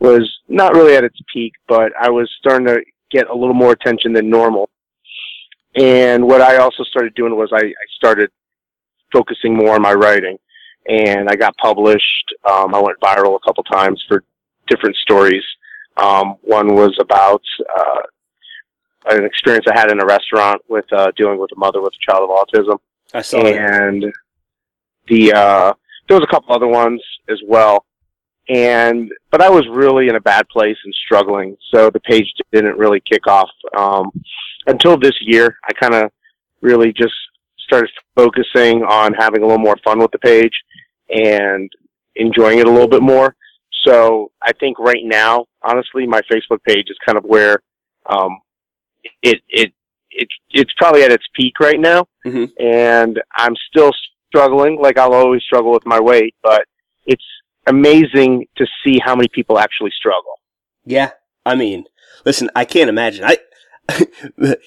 was not really at its peak, but I was starting to get a little more attention than normal. And what I also started doing was I, I started focusing more on my writing. And I got published. Um, I went viral a couple times for different stories. Um, one was about uh, an experience I had in a restaurant with uh, dealing with a mother with a child of autism I saw and the uh there was a couple other ones as well and but i was really in a bad place and struggling so the page didn't really kick off um until this year i kind of really just started focusing on having a little more fun with the page and enjoying it a little bit more so i think right now honestly my facebook page is kind of where um it it it it's probably at its peak right now Mhm. and I'm still struggling, like I'll always struggle with my weight, but it's amazing to see how many people actually struggle. Yeah, I mean, listen, I can't imagine. I,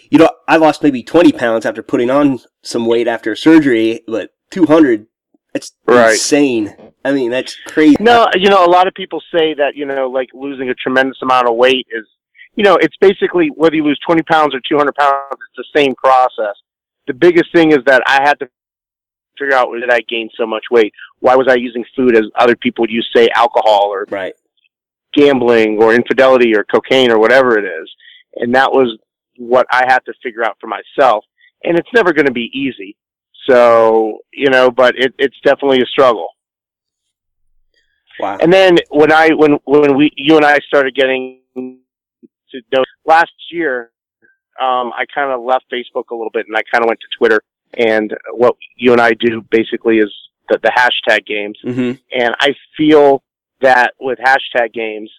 you know, I lost maybe 20 pounds after putting on some weight after surgery, but 200, it's Right. insane. I mean, that's crazy. No, you know, a lot of people say that, you know, like losing a tremendous amount of weight is, you know, it's basically whether you lose 20 pounds or 200 pounds, it's the same process. The biggest thing is that I had to figure out where did I gain so much weight? Why was I using food as other people would use, say, alcohol or Right. gambling or infidelity or cocaine or whatever it is. And that was what I have to figure out for myself. And it's never going to be easy. So, you know, but it, it's definitely a struggle. Wow. And then when I, when, when we, you and I started getting to know last year, um, I kind of left Facebook a little bit and I kind of went to Twitter. And what you and I do basically is the, the hashtag games. hmm And I feel that with hashtag games,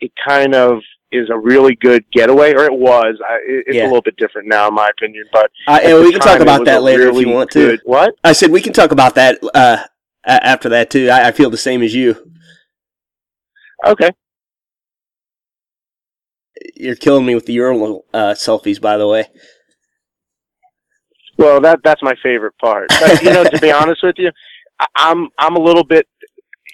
it kind of is a really good getaway, or it was. I, it's Yeah. a little bit different now, in my opinion. But Uh, and we can talk time, it about that later if really you want good- to. What? I said we can talk about that uh, after that too. I, I feel the same as you. Okay. You're killing me with the urinal uh, selfies, by the way. Well, that that's my favorite part. But you know, to be honest with you, I, I'm I'm a little bit,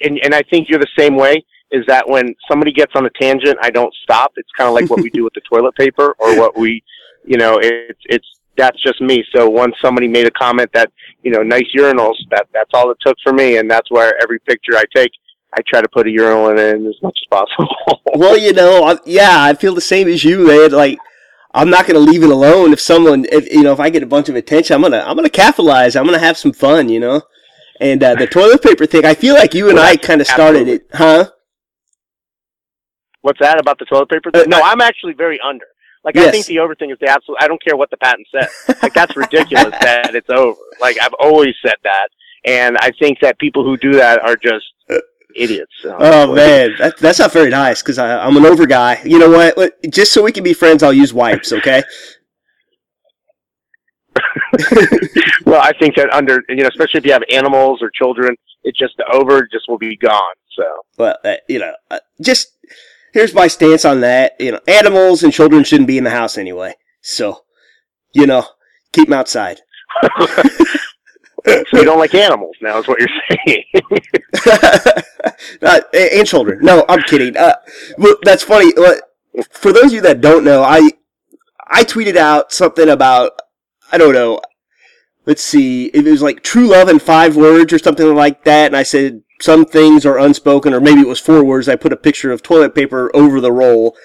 and and I think you're the same way. Is that when somebody gets on a tangent, I don't stop. It's kind of like what we do with the toilet paper, or what we, you know, it's it's that's just me. So once somebody made a comment that you know nice urinals, that that's all it took for me, and that's where every picture I take, I try to put a urinal in as much as possible. Well, you know, I, yeah, I feel the same as you, man. Like, I'm not gonna leave it alone. If someone, if you know, if I get a bunch of attention, I'm gonna, I'm gonna capitalize. I'm gonna have some fun, you know. And uh, the toilet paper thing, I feel like you and Well, I kind of started absolutely- it, huh? What's that about the toilet paper? Uh, no, I'm actually very under. Like Yes. I think the over thing is the absolute. I don't care what the patent says. Like that's ridiculous that it's over. Like I've always said that, and I think that people who do that are just idiots. Oh man, that, that's not very nice because I'm an over guy. You know what? Just so we can be friends, I'll use wipes, okay? Well, I think that under you know, especially if you have animals or children, it just the over just will be gone. So Well, uh, you know, uh, just here's my stance on that. You know, animals and children shouldn't be in the house anyway. So, you know, keep them outside. so you don't like animals now, is what you're saying. uh, and children. No, I'm kidding. Uh, well, that's funny. For those of you that don't know, I I tweeted out something about I don't know. Let's see. It was like true love in five words or something like that, and I said some things are unspoken, or maybe it was four words. I put a picture of toilet paper over the roll.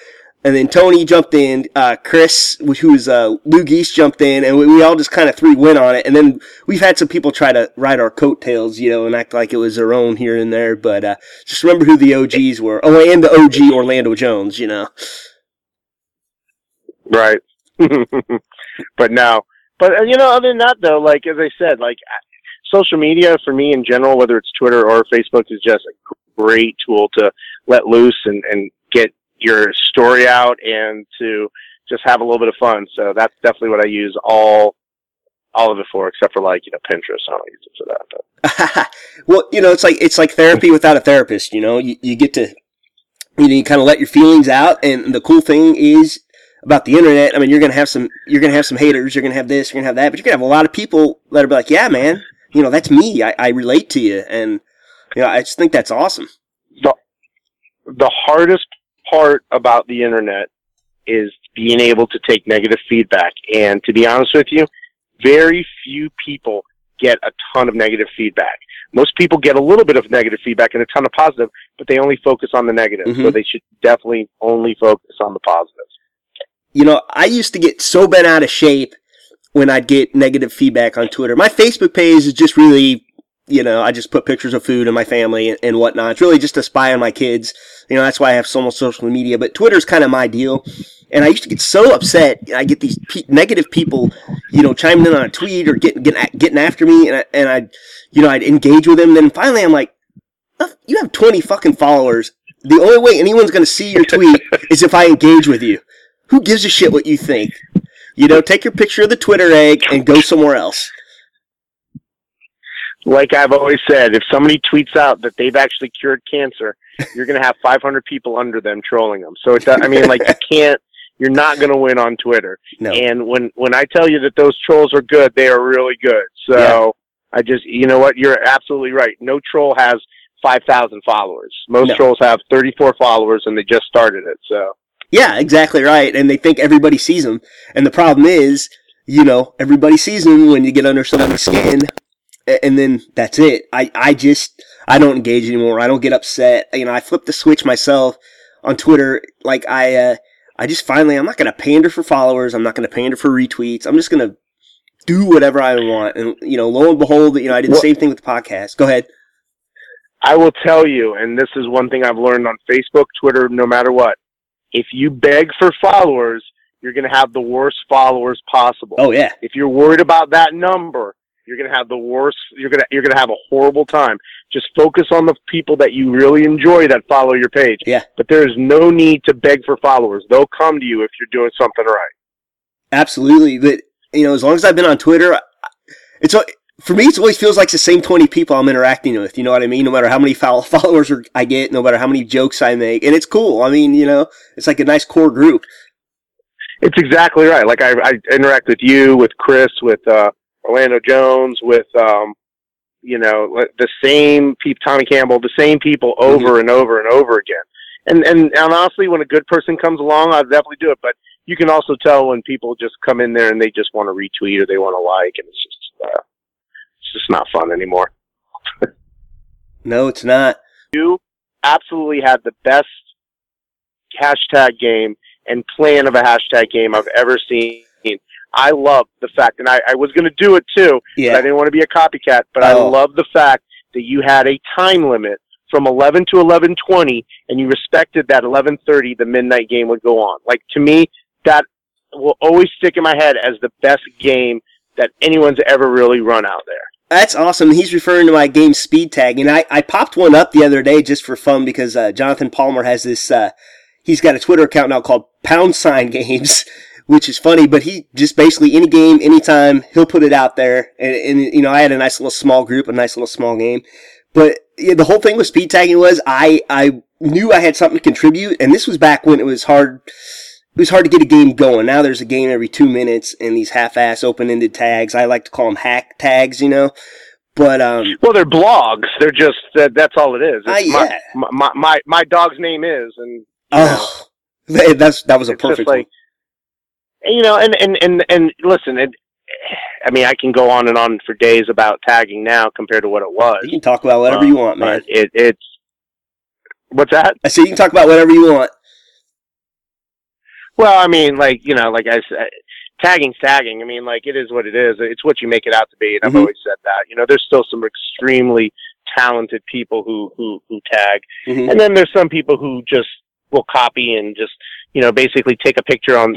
And then Tony jumped in, uh, Chris, who was, uh, Lou Geese jumped in, and we, we all just kind of three went on it. And then we've had some people try to ride our coattails, you know, and act like it was their own here and there. But, uh, just remember who the OGs were. Oh, and the OG Orlando Jones, you know. Right. but no, But uh, you know, other than that, though, like as I said, like social media for me in general, whether it's Twitter or Facebook, is just a great tool to let loose and and get your story out and to just have a little bit of fun. So that's definitely what I use all all of it for, except for like you know Pinterest. I don't use it for that. But. well, you know, it's like it's like therapy without a therapist. You know, you, you get to you know you kind of let your feelings out, and the cool thing is about the internet. I mean, you're gonna have some you're gonna have some haters. You're gonna have this. You're gonna have that. But you're gonna have a lot of people that are like, yeah, man, you know, that's me. I, I relate to you, and you know, I just think that's awesome. The the hardest part about the internet is being able to take negative feedback. And to be honest with you, very few people get a ton of negative feedback. Most people get a little bit of negative feedback and a ton of positive, but they only focus on the negative. Mhm. So they should definitely only focus on the positives. You know, I used to get so bent out of shape when I'd get negative feedback on Twitter. My Facebook page is just really, you know, I just put pictures of food and my family and, and whatnot. It's really just to spy on my kids. You know, that's why I have so much social media. But Twitter's kind of my deal. And I used to get so upset. I get these pe- negative people, you know, chiming in on a tweet or getting getting, getting after me, and I, and I, you know, I'd engage with them. Then finally, I'm like, "Uh, you have 20 fucking followers. The only way anyone's going to see your tweet is if I engage with you. Who gives a shit what you think? You know, take your picture of the Twitter egg and go somewhere else. Like I've always said, if somebody tweets out that they've actually cured cancer, you're going to have 500 people under them trolling them. So it, does, I mean, like you can't, you're not going to win on Twitter. No. And when when I tell you that those trolls are good, they are really good. So Yeah. I just, you know what, you're absolutely right. No troll has 5,000 followers. Most No. trolls have 34 followers, and they just started it. So Yeah, exactly right. And they think everybody sees them. And the problem is, you know, everybody sees them when you get under somebody's skin, and then that's it. I, I just, I don't engage anymore. I don't get upset. You know, I flip the switch myself on Twitter. Like, I, uh, I just finally, I'm not going to pander for followers. I'm not going to pander for retweets. I'm just going to do whatever I want. And, you know, lo and behold, you know, I did the same thing with the podcast. Go ahead. I will tell you, and this is one thing I've learned on Facebook, Twitter, no matter what. If you beg for followers, you're going to have the worst followers possible. Oh, yeah. If you're worried about that number, you're going to have the worst. You're going to you're going to have a horrible time. Just focus on the people that you really enjoy that follow your page. Yeah. But there is no need to beg for followers. They'll come to you if you're doing something right. Absolutely, but you know, as long as I've been on Twitter, it's for me. It always feels like the same twenty people I'm interacting with. You know what I mean? No matter how many followers I get, no matter how many jokes I make, and it's cool. I mean, you know, it's like a nice core group. It's exactly right. Like I, I interact with you, with Chris, with uh, Orlando Jones, with um, you know the same people, Tommy Campbell, the same people over and over and over again. And, and and honestly, when a good person comes along, I'll definitely do it. But you can also tell when people just come in there and they just want to retweet or they want to like, and it's just uh, just not fun anymore. No, it's not. you absolutely had the best hashtag game and plan of a hashtag game I've ever seen. I love the fact, and I, I was going to do it too, but I didn't want to be a copycat, but I Oh. love the fact that you had a time limit from 11 to 11:20 and you respected that 11:30 the midnight game would go on. Like to me that will always stick in my head as the best game that anyone's ever really run out there. That's awesome. He's referring to my game speed tag, and I, I popped one up the other day just for fun because uh, Jonathan Palmer has this. Uh, he's got a Twitter account now called Pound Sign Games, which is funny. But he just basically any game, anytime, he'll put it out there. And, and you know, I had a nice little small group, a nice little small game. But yeah, the whole thing with speed tagging was I I knew I had something to contribute, and this was back when it was hard. It was hard to get a game going. Now there's a game every two minutes, and these half-ass open-ended tags. I like to call them hack tags, you know. But um, Well, they're blogs. They're just that, that's all it is. Ah, yeah. my, my my my dog's name is, and oh, that's that was a perfect like- know, you know, and and and and listen, it, I mean, I can go on and on for days about tagging now compared to what it was. You can talk about whatever Uh, you want, man. It it's what's that? I said you can talk about whatever you want. Well, I mean, like you know, like I said, tagging's tagging. I mean, like it is what it is. It's what you make it out to be, and I've Mhm. always said that. You know, there's still some extremely talented people who who who tag, Mhm. and then there's some people who just will copy and just you know basically take a picture on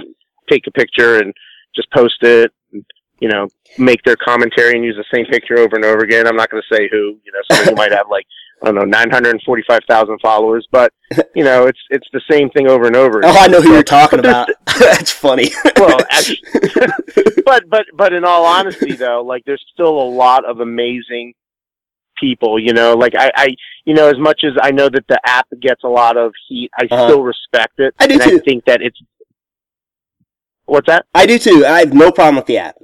take a picture and just post it. And, you know, make their commentary and use the same picture over and over again. I'm not going to say who, you know, somebody who might have like, I don't know, 945,000 followers, but, you know, it's, it's the same thing over and over. Oh, I know who you're talking about. That's funny. well, actually, but but but in all honesty, though, like there's still a lot of amazing people. You know, like I, I, you know, as much as I know that the app gets a lot of heat, I Uh-huh. still respect it. I do and too. I think that it's what's that? I do too. I have no problem with the app.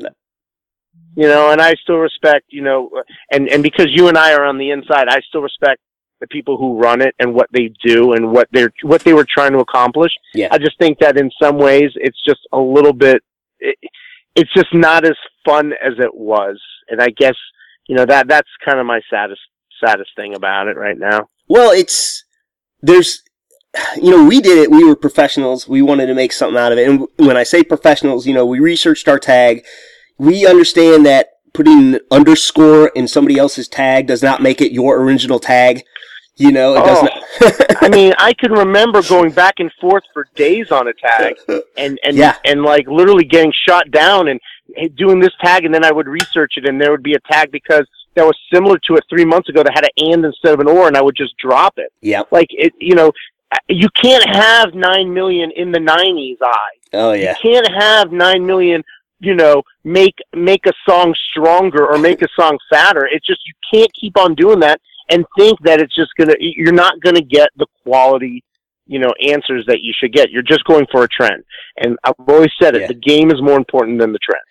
You know, and I still respect. You know, and and because you and I are on the inside, I still respect the people who run it and what they do and what they're what they were trying to accomplish. Yeah. I just think that in some ways it's just a little bit it, it's just not as fun as it was. And I guess, you know, that that's kind of my saddest saddest thing about it right now. Well, it's there's you know we did it. We were professionals. We wanted to make something out of it. And when I say professionals, you know, we researched our tag. We understand that putting an underscore in somebody else's tag does not make it your original tag. You know, it does not. Oh. I mean, I can remember going back and forth for days on a tag and and Yeah. and like literally getting shot down and doing this tag and then I would research it and there would be a tag because that was similar to it 3 months ago that had an and instead of an or and I would just drop it. yeah. Like it you know, you can't have 9 million in the 90s eye. Oh yeah. You can't have 9 million you know make make a song stronger or make a song fatter it's just you can't keep on doing that and think that it's just gonna you're not gonna get the quality you know answers that you should get you're just going for a trend and i've always said it Yeah. the game is more important than the trend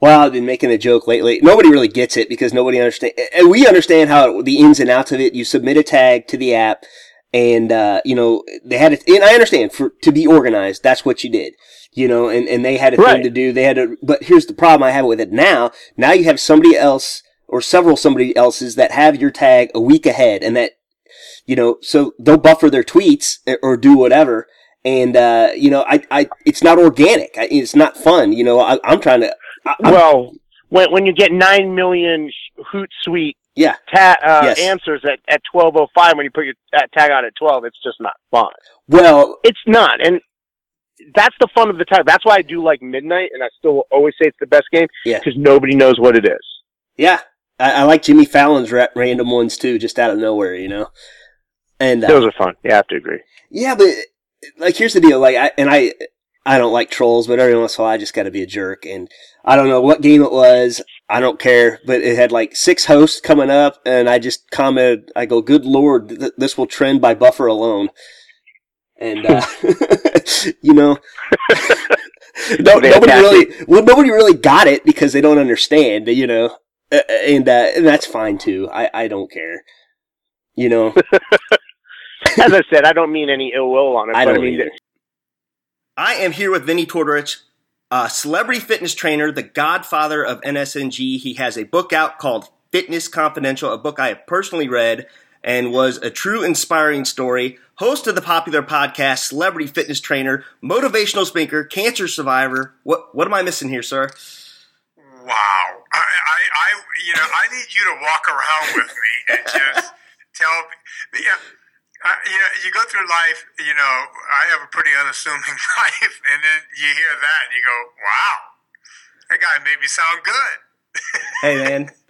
Well, I've been making a joke lately. Nobody really gets it because nobody understand. And we understand how the ins and outs of it. You submit a tag to the app, and uh, you know they had it. And I understand for to be organized. That's what you did. You know, and, and they had a thing to do. They had to. But here's the problem I have with it now. Now you have somebody else or several somebody else's that have your tag a week ahead, and that you know, so they'll buffer their tweets or do whatever. And uh, you know, I, I, it's not organic. I, it's not fun. You know, I, I'm trying to. I, well when when you get 9 million sh- hootsuite yeah. ta- uh, Yes. answers at at 1205 when you put your tag on at 12 it's just not fun Well, it's not and that's the fun of the tag that's why i do like midnight and i still always say it's the best game Yeah. because nobody knows what it is yeah, I, I like Jimmy Fallon's ra- random ones too, just out of nowhere, you know. And uh, those are fun Yeah, I have to agree yeah, but like here's the deal, like I and I, I don't like trolls, but every once in a while I just got to be a jerk, and I don't know what game it was. I don't care, but it had like six hosts coming up, and I just commented, I go, "Good lord, th- this will trend by buffer alone." And uh, you know, no, nobody really, well, nobody really got it because they don't understand, you know, uh, and uh, and that's fine too. I I don't care, you know. as i said i don't mean any ill will on it I don't i mean either. I am here with Vinnie Tortorich, a celebrity fitness trainer, the godfather of NSNG. He has a book out called Fitness Confidential, a book I have personally read and was a true inspiring story. Host of the popular podcast, celebrity fitness trainer, motivational speaker, cancer survivor. What what am I missing here, sir? Wow. I, I, I, you know, I need you to walk around with me and just tell me. Yeah, uh, you know, you go through life. You know, I have a pretty unassuming life, and then you hear that, and you go, "Wow, that guy made me sound good." Hey man.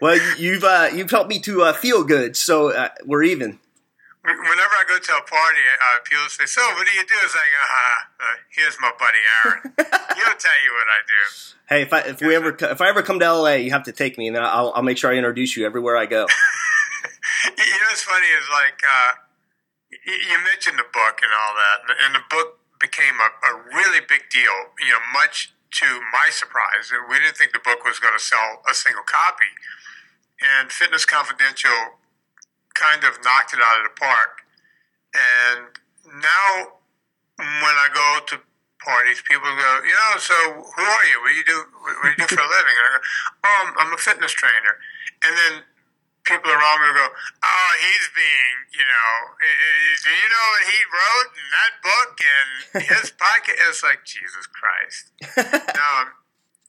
Well, you've uh, you've helped me to uh, feel good, so uh, we're even. Whenever I go to a party, uh, people say, "So, what do you do?" It's like, uh, uh, "Here's my buddy Aaron. He'll tell you what I do." Hey, if I if we ever if I ever come to LA, you have to take me, and then I'll I'll make sure I introduce you everywhere I go. You know what's funny is like uh, you mentioned the book and all that, and- and the book became a, a really big deal. You know, much to my surprise, we didn't think the book was going to sell a single copy, and Fitness Confidential kind of knocked it out of the park. And now, when I go to parties, people go, you know, so who are you? What do you do? What do you do for a living? And I go, oh, I'm, I'm a fitness trainer. And then people around me will go, oh, he's being, you know, do you know what he wrote in that book and his pocket? It's like, Jesus Christ. no, I'm,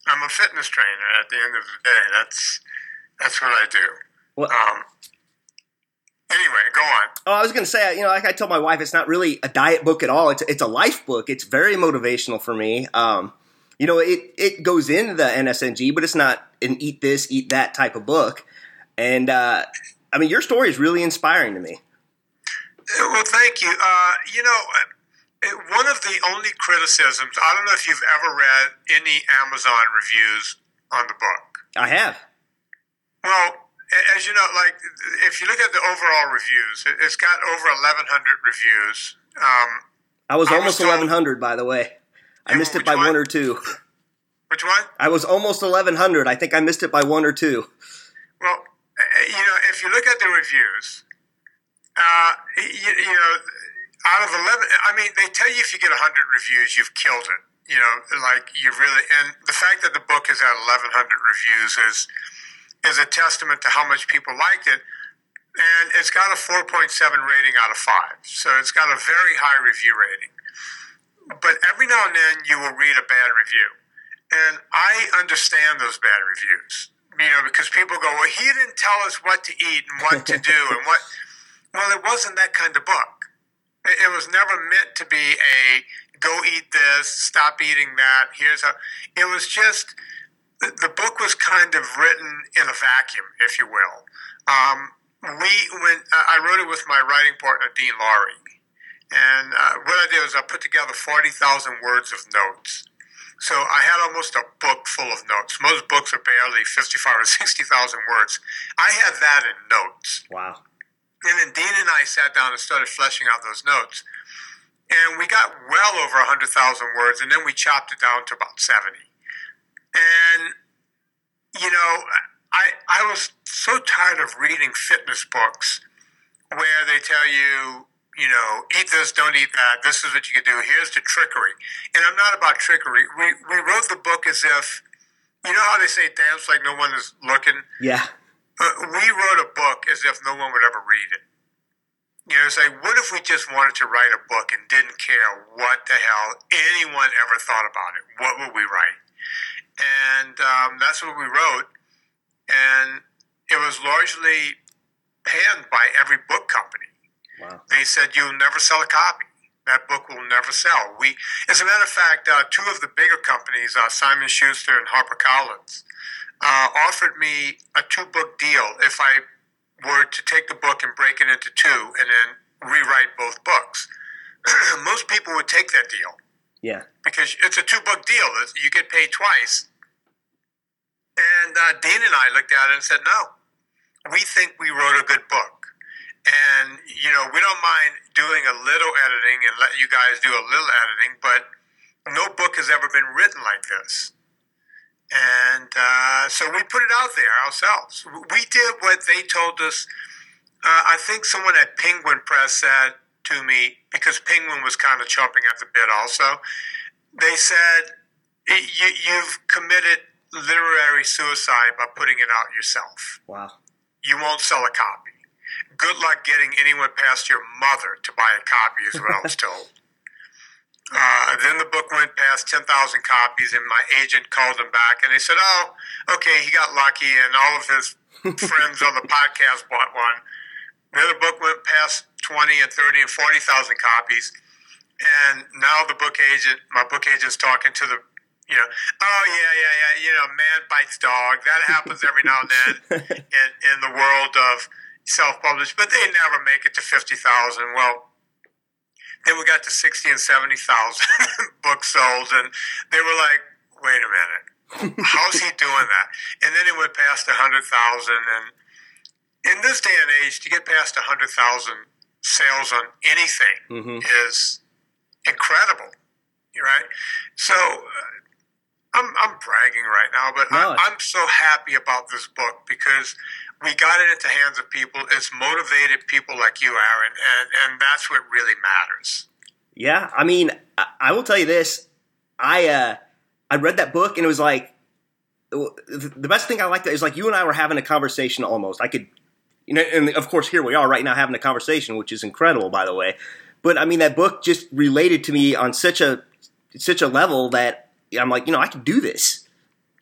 I'm a fitness trainer at the end of the day. That's, that's what I do. Well- Um, anyway, go on. Oh, I was gonna say, you know, like I told my wife, it's not really a diet book at all. It's it's a life book. It's very motivational for me. Um, you know, it it goes into the NSNG, but it's not an eat this, eat that type of book. And uh, I mean, your story is really inspiring to me. Well, thank you. Uh, you know, uh, one of the only criticisms, I don't know if you've ever read any Amazon reviews on the book. I have. Well, as you know, like if you look at the overall reviews, it's got over 1,100 reviews. Um, I was I almost was told- 1100, by the way. I missed it by one? one or two. which one? I was almost 1100. I think I missed it by one or two. Well, you know, if you look at the reviews, uh, you, you know, out of 11, I mean, they tell you if you get 100 reviews, you've killed it. You know, like you really, and the fact that the book is at 1,100 reviews is is a testament to how much people liked it. And it's got a 4.7 rating out of 5. So it's got a very high review rating. But every now and then you will read a bad review. And I understand those bad reviews. You know, because people go, well, he didn't tell us what to eat and what to do and what. Well, it wasn't that kind of book. It it was never meant to be a go eat this, stop eating that. Here's how. It was just the, the book was kind of written in a vacuum, if you will. Um, we when I wrote it with my writing partner Dean Lorey, and uh, what I did was I put together forty thousand words of notes. So I had almost a book full of notes. Most books are barely fifty-five or sixty thousand words. I had that in notes. Wow. And then Dean and I sat down and started fleshing out those notes. And we got well over 100,000 words, and then we chopped it down to about 70. And, you know, I, I was so tired of reading fitness books where they tell you, you know, eat this, don't eat that, this is what you can do, here's the trickery. And I'm not about trickery. We, we wrote the book as if, you know how they say dance like no one is looking? Yeah. Uh, we wrote a book as if no one would ever read it. You know, it's like, what if we just wanted to write a book and didn't care what the hell anyone ever thought about it? What would we write? And um, that's what we wrote. And it was largely panned by every book company. Wow. They said, you'll never sell a copy. That book will never sell. We, as a matter of fact, uh, two of the bigger companies, uh, Simon Schuster and HarperCollins, uh, offered me a two book deal if I were to take the book and break it into two and then rewrite both books. Most people would take that deal Yeah. because it's a two book deal. You get paid twice. And uh, Dean and I looked at it and said, no, we think we wrote a good book. And, you know, we don't mind doing a little editing and let you guys do a little editing, but no book has ever been written like this. And uh, so we put it out there ourselves. We did what they told us. Uh, I think someone at Penguin Press said to me, because Penguin was kind of chomping at the bit also, they said, you, You've committed literary suicide by putting it out yourself. Wow. You won't sell a copy. Good luck getting anyone past your mother to buy a copy, is what I was told. Uh, then the book went past 10,000 copies, and my agent called him back, and they said, Oh, okay, he got lucky, and all of his friends on the podcast bought one. Then the book went past 20 and 30 and 40,000 copies, and now the book agent, my book agent's talking to the, you know, oh, yeah, yeah, yeah, you know, man bites dog. That happens every now and then in, in the world of self published, but they never make it to 50,000. Well, then we got to 60 and 70,000 books sold, and they were like, wait a minute, how's he doing that? And then it went past 100,000. And in this day and age, to get past 100,000 sales on anything hmm is incredible, right? So uh, I'm, I'm bragging right now, but No, I, I'm so happy about this book because we got it into hands of people. It's motivated people like you, Aaron, and, and that's what really matters. Yeah. I mean, I, I will tell you this. I uh, I read that book and it was like the best thing I liked is like you and I were having a conversation almost. I could, you know, and of course here we are right now having a conversation, which is incredible, by the way. But I mean, that book just related to me on such a such a level that I'm like, you know, I can do this.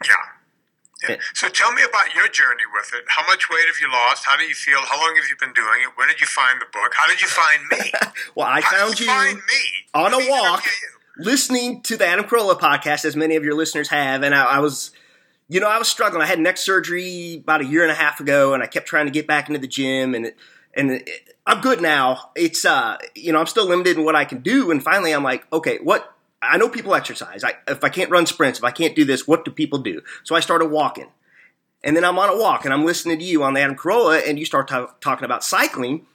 Yeah. yeah. So tell me about your journey with it. How much weight have you lost? How do you feel? How long have you been doing it? When did you find the book? How did you find me? Well, I How found you find me? on a walk. listening to the Adam Carolla podcast, as many of your listeners have, and I, I was, you know, I was struggling. I had neck surgery about a year and a half ago, and I kept trying to get back into the gym, and it, and it, I'm good now. It's, uh, you know, I'm still limited in what I can do, and finally, I'm like, okay, what? I know people exercise. I, if I can't run sprints, if I can't do this, what do people do? So I started walking. And then I'm on a walk and I'm listening to you on the Adam Carolla and you start t- talking about cycling.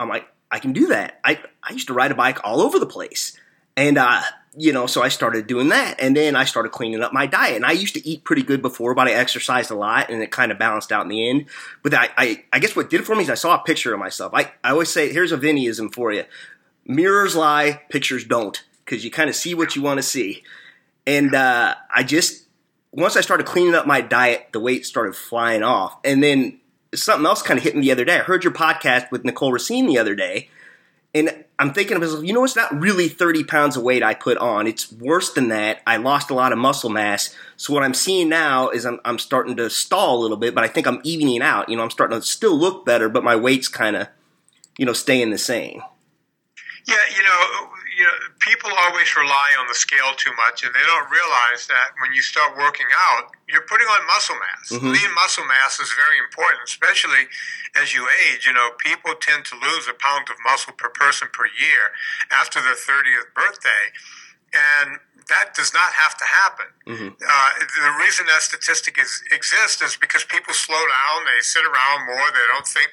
I'm like, I can do that. I, I used to ride a bike all over the place. And, uh, you know, so I started doing that. And then I started cleaning up my diet. And I used to eat pretty good before, but I exercised a lot and it kind of balanced out in the end. But I, I, I guess what did it for me is I saw a picture of myself. I, I always say, here's a Vinnyism for you. Mirrors lie, pictures don't, because you kind of see what you want to see. And, uh, I just, once I started cleaning up my diet, the weight started flying off. And then something else kind of hit me the other day. I heard your podcast with Nicole Racine the other day, and I'm thinking of myself, you know, it's not really 30 pounds of weight I put on. It's worse than that. I lost a lot of muscle mass. So what I'm seeing now is I'm, I'm starting to stall a little bit, but I think I'm evening out. You know, I'm starting to still look better, but my weight's kind of, you know, staying the same. Yeah, you know, you know, people always rely on the scale too much, and they don't realize that when you start working out, you're putting on muscle mass. Mhm. Lean muscle mass is very important, especially as you age. You know, people tend to lose a pound of muscle per person per year after their 30th birthday, and that does not have to happen. Mhm. Uh, the reason that statistic is, exists is because people slow down, they sit around more, they don't think.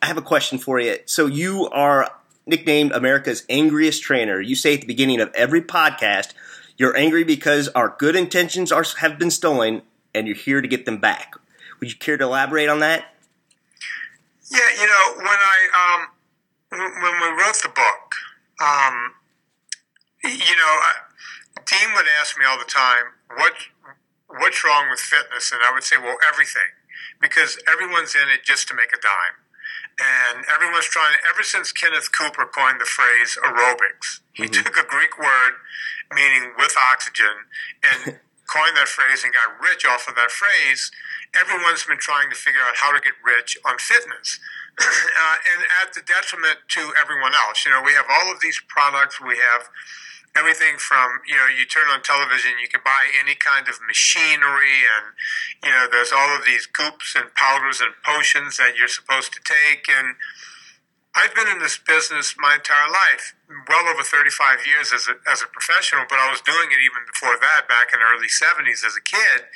I have a question for you. So you are nicknamed America's angriest trainer. You say at the beginning of every podcast, you're angry because our good intentions are have been stolen, and you're here to get them back. Would you care to elaborate on that? Yeah, you know, when I um, when we wrote the book, um, you know, I- Dean would ask me all the time, "What what's wrong with fitness?" And I would say, "Well, everything," because everyone's in it just to make a dime, and everyone's trying. Ever since Kenneth Cooper coined the phrase aerobics, he took a Greek word meaning with oxygen and coined that phrase and got rich off of that phrase. Everyone's been trying to figure out how to get rich on fitness. uh, and at the detriment to everyone else. You know, we have all of these products. We have everything from, you know, you turn on television, you can buy any kind of machinery, and, you know, there's all of these goops and powders and potions that you're supposed to take. And I've been in this business my entire life, well over 35 years as a, as a professional, but I was doing it even before that, back in the early 70s as a kid.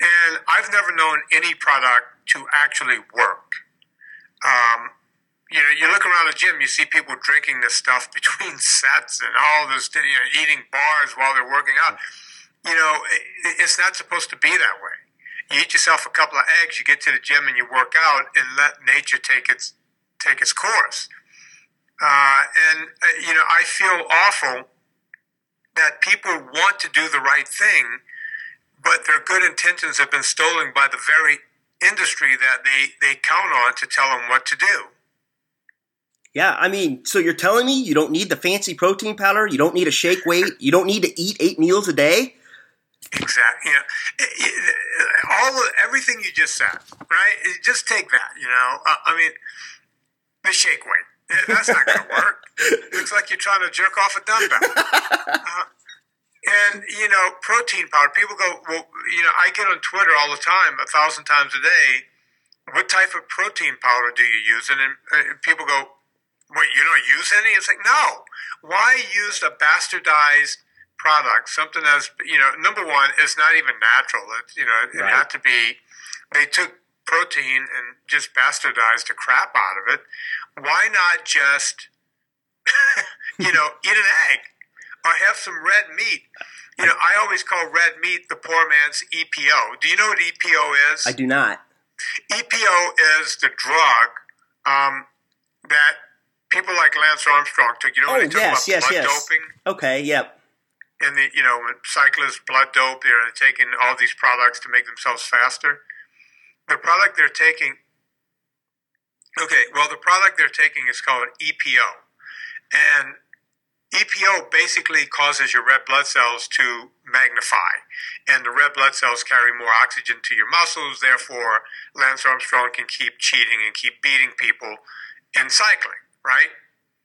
And I've never known any product to actually work. Um, you know, you look around the gym, you see people drinking this stuff between sets and all this, you know, eating bars while they're working out. You know, it's not supposed to be that way. You eat yourself a couple of eggs, you get to the gym and you work out, and let nature take its take its course. Uh, and uh, you know, I feel awful that people want to do the right thing, but their good intentions have been stolen by the very industry that they, they count on to tell them what to do. Yeah, I mean, so you're telling me you don't need the fancy protein powder, you don't need a shake weight, you don't need to eat eight meals a day? Exactly. You know, all of, everything you just said, right? Just take that. You know, uh, I mean, the shake weight. That's not going to work. Looks like you're trying to jerk off a dumbbell. Uh, and you know, protein powder. People go, well, you know, I get on Twitter all the time, a thousand times a day. What type of protein powder do you use? And then uh, people go, what, you don't use any? It's like, no. Why use a bastardized product, something that's, you know, number one, it's not even natural. It, you know, it Right. had to be, they took protein and just bastardized the crap out of it. Why not just, you know, eat an egg or have some red meat? You know, I always call red meat the poor man's EPO. Do you know what EPO is? I do not. EPO is the drug um, that people like Lance Armstrong took. You know, Oh, they talk yes, about yes, blood yes. doping Okay, yep. and the you know cyclists blood dope. They're taking all these products to make themselves faster. The product they're taking. Okay, well, the product they're taking is called EPO, and EPO basically causes your red blood cells to magnify, and the red blood cells carry more oxygen to your muscles. Therefore, Lance Armstrong can keep cheating and keep beating people in cycling, right?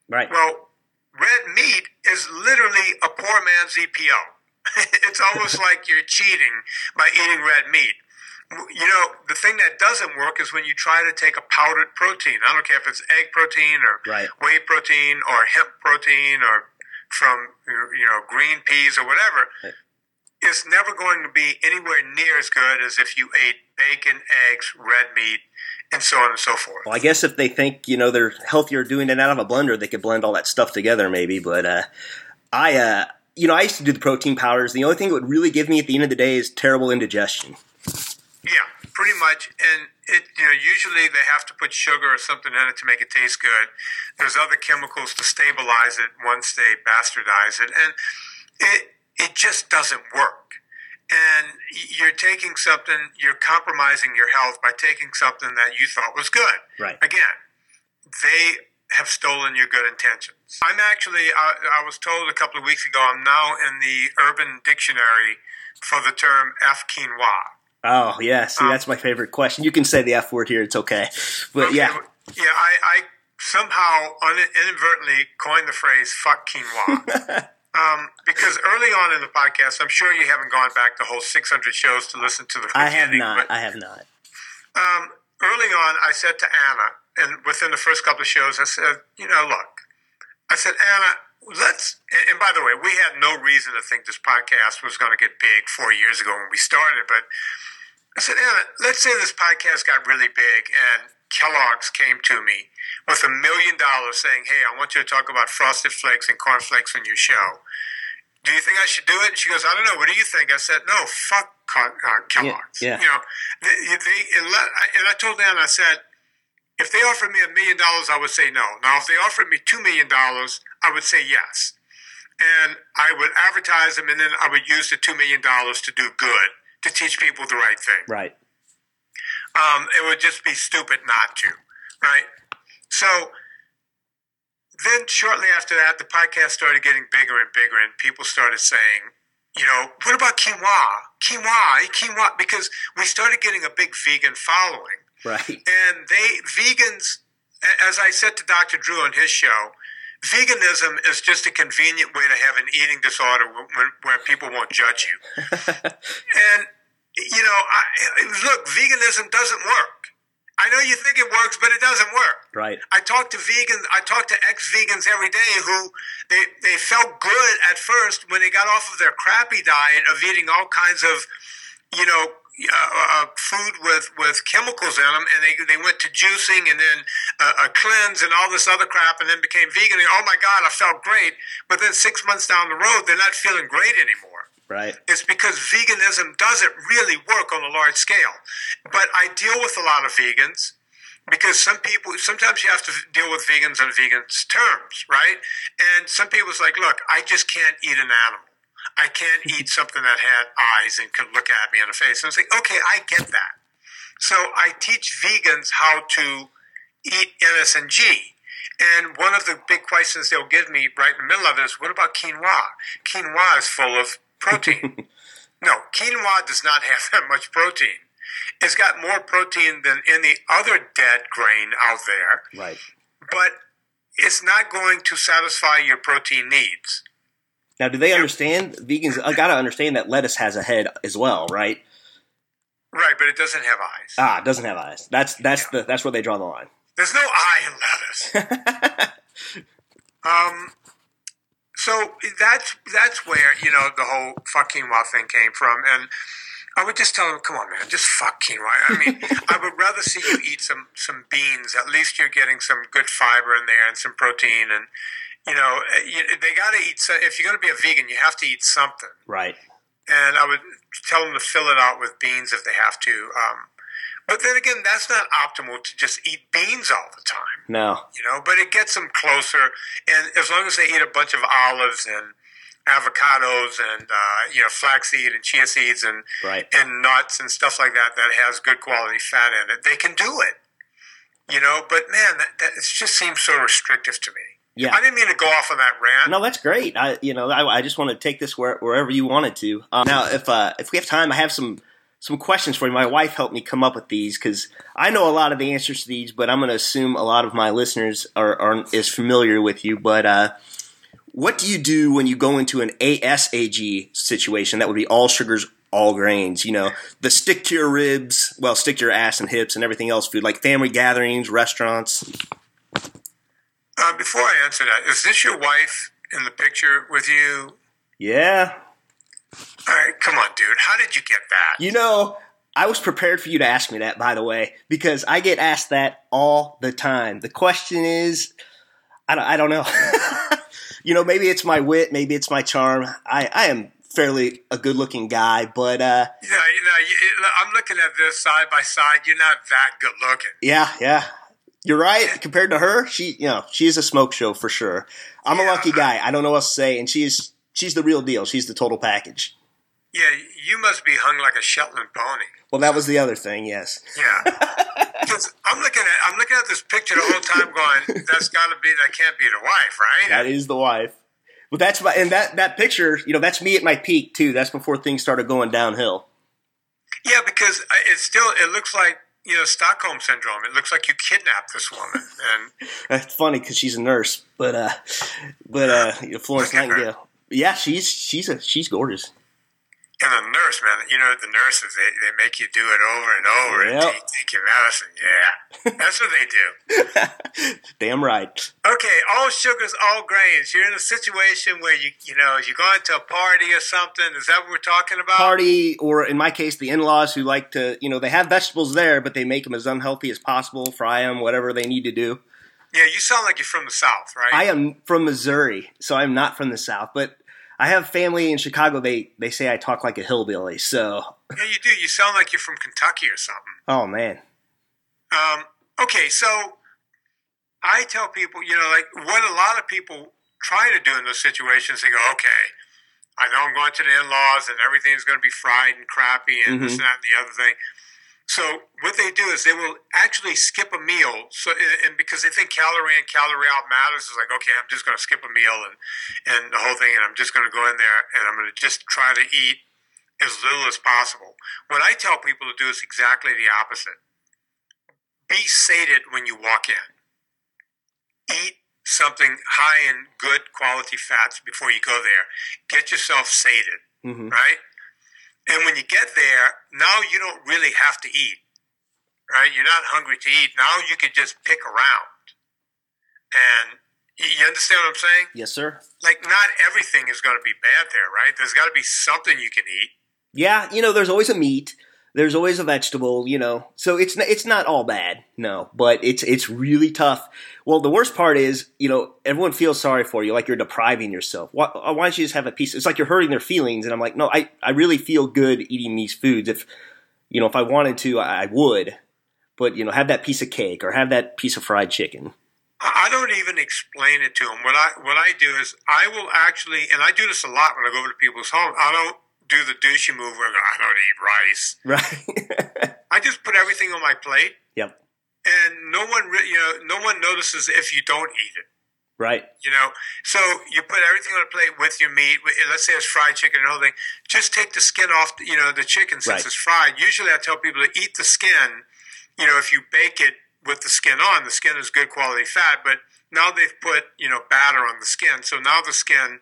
Right. Well, red meat is literally a poor man's EPO. it's almost like you're cheating by eating red meat. You know, the thing that doesn't work is when you try to take a powdered protein. I don't care if it's egg protein or Right. whey protein or hemp protein or from you know green peas or whatever. Right. It's never going to be anywhere near as good as if you ate bacon, eggs, red meat, and so on and so forth. Well, I guess if they think you know they're healthier doing it out of a blender, they could blend all that stuff together, maybe. But uh, I, uh, you know, I used to do the protein powders. The only thing it would really give me at the end of the day is terrible indigestion. Yeah, pretty much. And it, you know, usually they have to put sugar or something in it to make it taste good. There's other chemicals to stabilize it once they bastardize it, and it it just doesn't work. And you're taking something, you're compromising your health by taking something that you thought was good. Right. Again, they have stolen your good intentions. I'm actually, I, I was told a couple of weeks ago, I'm now in the Urban Dictionary for the term F quinoa. Oh yeah, see Um, that's my favorite question. You can say the F word here; it's okay. But Okay, yeah, yeah, I, I somehow un- inadvertently coined the phrase "fuck quinoa." um, because early on in the podcast, I'm sure you haven't gone back the whole 600 shows to listen to the I have not. but, I have not. um, early on, I said to Anna, and within the first couple of shows, I said, you know, look, I said, Anna, let's, and, and by the way, we had no reason to think this podcast was going to get big four years ago when we started, but I said, Anna, let's say this podcast got really big and Kellogg's came to me with a million dollars saying, hey, I want you to talk about frosted flakes and cornflakes on your show. Do you think I should do it? And she goes, I don't know. What do you think? I said, no, fuck uh, Kellogg's. yeah. You know, they, they, and, I told them, I said, if they offered me a million dollars, I would say no. Now, if they offered me two million dollars, I would say yes. And I would advertise them, and then I would use the two million dollars to do good, to teach people the right thing. Right. Um, it would just be stupid not to, right? So then, shortly after that, the podcast started getting bigger and bigger, and people started saying, you know, what about quinoa? Quinoa, quinoa, because we started getting a big vegan following. Right. And they, vegans, as I said to Dr. Drew on his show, veganism is just a convenient way to have an eating disorder where people won't judge you. and, you know, I, look, veganism doesn't work. I know you think it works, but it doesn't work. Right. I talk to vegans. I talk to ex-vegans every day who they they felt good at first when they got off of their crappy diet of eating all kinds of, you know, uh, uh, food with with chemicals in them, and they they went to juicing and then uh, a cleanse and all this other crap, and then became vegan. And oh my God, I felt great. But then six months down the road, they're not feeling great anymore Right. is because veganism doesn't really work on a large scale. But I deal with a lot of vegans because some people, sometimes you have to deal with vegans on vegans' terms, right? And some people's like, look, I just can't eat an animal. I can't eat something that had eyes and could look at me in the face. And I was like, okay, I get that. So I teach vegans how to eat NSNG. And one of the big questions they'll give me right in the middle of it is, what about quinoa? Quinoa is full of protein. no, quinoa does not have that much protein. It's got more protein than any other dead grain out there, Right. but it's not going to satisfy your protein needs. Now, do they understand vegans? I gotta understand that lettuce has a head as well, right? Right, but it doesn't have eyes. Ah, it doesn't have eyes. That's that's the that's where they draw the line. There's no eye in lettuce. Um, so that's that's where you know the whole fuck quinoa thing came from, and I would just tell them, "Come on, man, just fuck quinoa." I mean, I would rather see you eat some some beans. At least you're getting some good fiber in there and some protein, and you know eh, you, they got to eat. So, if you're going to be a vegan, you have to eat something. Right. And I would tell them to fill it out with beans if they have to. Um, but then again, that's not optimal to just eat beans all the time No. you know, but it gets them closer. And as long as they eat a bunch of olives and avocados and uh, you know flaxseed and chia seeds and Right. and nuts and stuff like that that has good quality fat in it, they can do it. You know, but man, that, that it just seems so restrictive to me. Yeah. I didn't mean to go off on that rant. No, that's great. I, you know, I, I just want to take this where, wherever you wanted to. Um, now, if uh, if we have time, I have some some questions for you. My wife helped me come up with these because I know a lot of the answers to these, but I'm going to assume a lot of my listeners are, aren't as familiar with you. But uh, what do you do when you go into an ASAG situation? That would be all sugars, all grains. You know, the stick to your ribs, well, stick to your ass and hips and everything else food, like family gatherings, restaurants. Uh, before I answer that, is this your wife in the picture with you? Yeah. All right, come on, dude. How did you get that? You know, I was prepared for you to ask me that, by the way, because I get asked that all the time. The question is, I don't, I don't know. you know, maybe it's my wit, maybe it's my charm. I, I am fairly a good looking guy, but uh, Yeah, you know, you, I'm looking at this side by side. You're not that good looking. yeah, yeah. You're right. Compared to her, she, you know, she is a smoke show for sure. I'm a lucky guy. I don't know what else to say, and she's she's the real deal. She's the total package. Yeah, you must be hung like a Shetland pony. Well, that was the other thing. Yes. Yeah. I'm looking at I'm looking at this picture the whole time, going, "That's got to be that can't be the wife, right?" That is the wife. But that's my and that that picture, you know, that's me at my peak too. That's before things started going downhill. Yeah, because I- it's still it looks like you know Stockholm syndrome. It looks like you kidnapped this woman, and That's funny because she's a nurse, but uh, but uh, Florence Look at her. Nightingale. Yeah, she's she's a she's gorgeous. and the nurse, man. You know the nurses they, they make you do it over and over Yep. and take, take your medicine. Yeah, that's what they do. Damn right. Okay, all sugars, all grains. You're in a situation where you you know you're going to a party or something. Is that what we're talking about? Party, or in my case, the in-laws who like to, you know, they have vegetables there, but they make them as unhealthy as possible, fry them, whatever they need to do. Yeah, you sound like you're from the south, right? I am from Missouri, so I'm not from the South, but I have family in Chicago. They they say I talk like a hillbilly. So, yeah, you do. You sound like you're from Kentucky or something. oh man, Um, okay, so I tell people, you know, like what a lot of people try to do in those situations, they go, okay, I know I'm going to the in-laws and everything's going to be fried and crappy and this and that and the other thing. So what they do is they will actually skip a meal. So and because they think calorie in, calorie out matters, it's like okay, I'm just going to skip a meal and and the whole thing, and I'm just going to go in there and I'm going to just try to eat as little as possible. What I tell people to do is exactly the opposite be sated when you walk in. Eat something high in good quality fats before you go there. Get yourself sated, hmm right? And when you get there, now you don't really have to eat, right? You're not hungry to eat. Now you can just pick around. And you understand what I'm saying? yes, sir. Like, not everything is going to be bad there, right? There's got to be something you can eat. Yeah, you know, there's always a meat. There's always a vegetable, you know. So it's it's not all bad, no, but it's it's really tough. Well, the worst part is, you know, everyone feels sorry for you, like you're depriving yourself. Why, uh, why don't you just have a piece? It's like you're hurting their feelings, and I'm like, no, I I really feel good eating these foods. If you know, if I wanted to, I, I would, but you know, have that piece of cake or have that piece of fried chicken. I don't even explain it to them. What I what I do is I will actually, and I do this a lot when I go over to people's homes. I don't do the douchey move where I go, I don't eat rice. Right? I just put everything on my plate, yep. And no one, re- you know, no one notices if you don't eat it. Right. You know, so you put everything on a plate with your meat. Let's say it's fried chicken and the whole thing. Just take the skin off, you know, the chicken since Right. it's fried. Usually, I tell people to eat the skin. You know, if you bake it with the skin on, the skin is good quality fat. But now they've put you know batter on the skin, so now the skin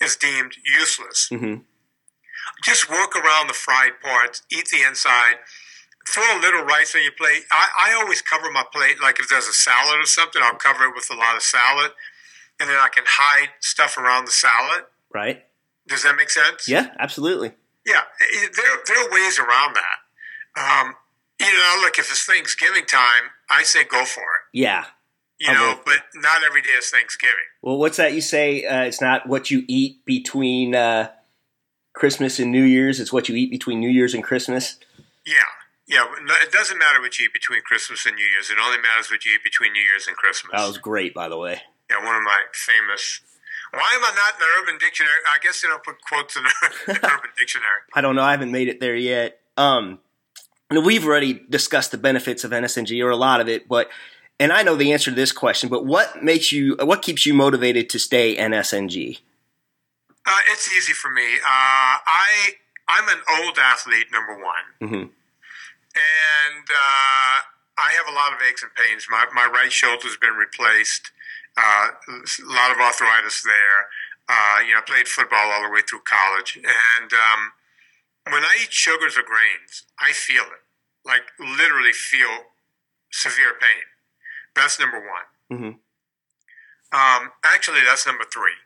is deemed useless. hmm Just work around the fried parts. Eat the inside. Throw a little rice on your plate. I, I always cover my plate, like if there's a salad or something, I'll cover it with a lot of salad, and then I can hide stuff around the salad. Right. Does that make sense? Yeah. Absolutely. Yeah, there there are ways around that. Um, you know, look, if it's Thanksgiving time, I say go for it. Yeah. You know, with but not every day is Thanksgiving. Well, what's that you say? Uh, it's not what you eat between uh, Christmas and New Year's. It's what you eat between New Year's and Christmas. Yeah, yeah. It doesn't matter what you eat between Christmas and New Year's. It only matters what you eat between New Year's and Christmas. That was great, by the way. yeah, one of my famous. Why am I not in the Urban Dictionary? I guess they don't put quotes in the Urban Dictionary. I don't know. I haven't made it there yet. Um, we've already discussed the benefits of NSNG or a lot of it, but and I know the answer to this question. But what makes you? What keeps you motivated to stay NSNG? Uh, it's easy for me. Uh, I I'm an old athlete, number one. hmm and uh, I have a lot of aches and pains. My my right shoulder's been replaced. Uh, a lot of arthritis there. Uh, you know, I played football all the way through college, and um, when I eat sugars or grains, I feel it. Like literally feel severe pain. That's number one. Mhm. Um, actually, that's number three.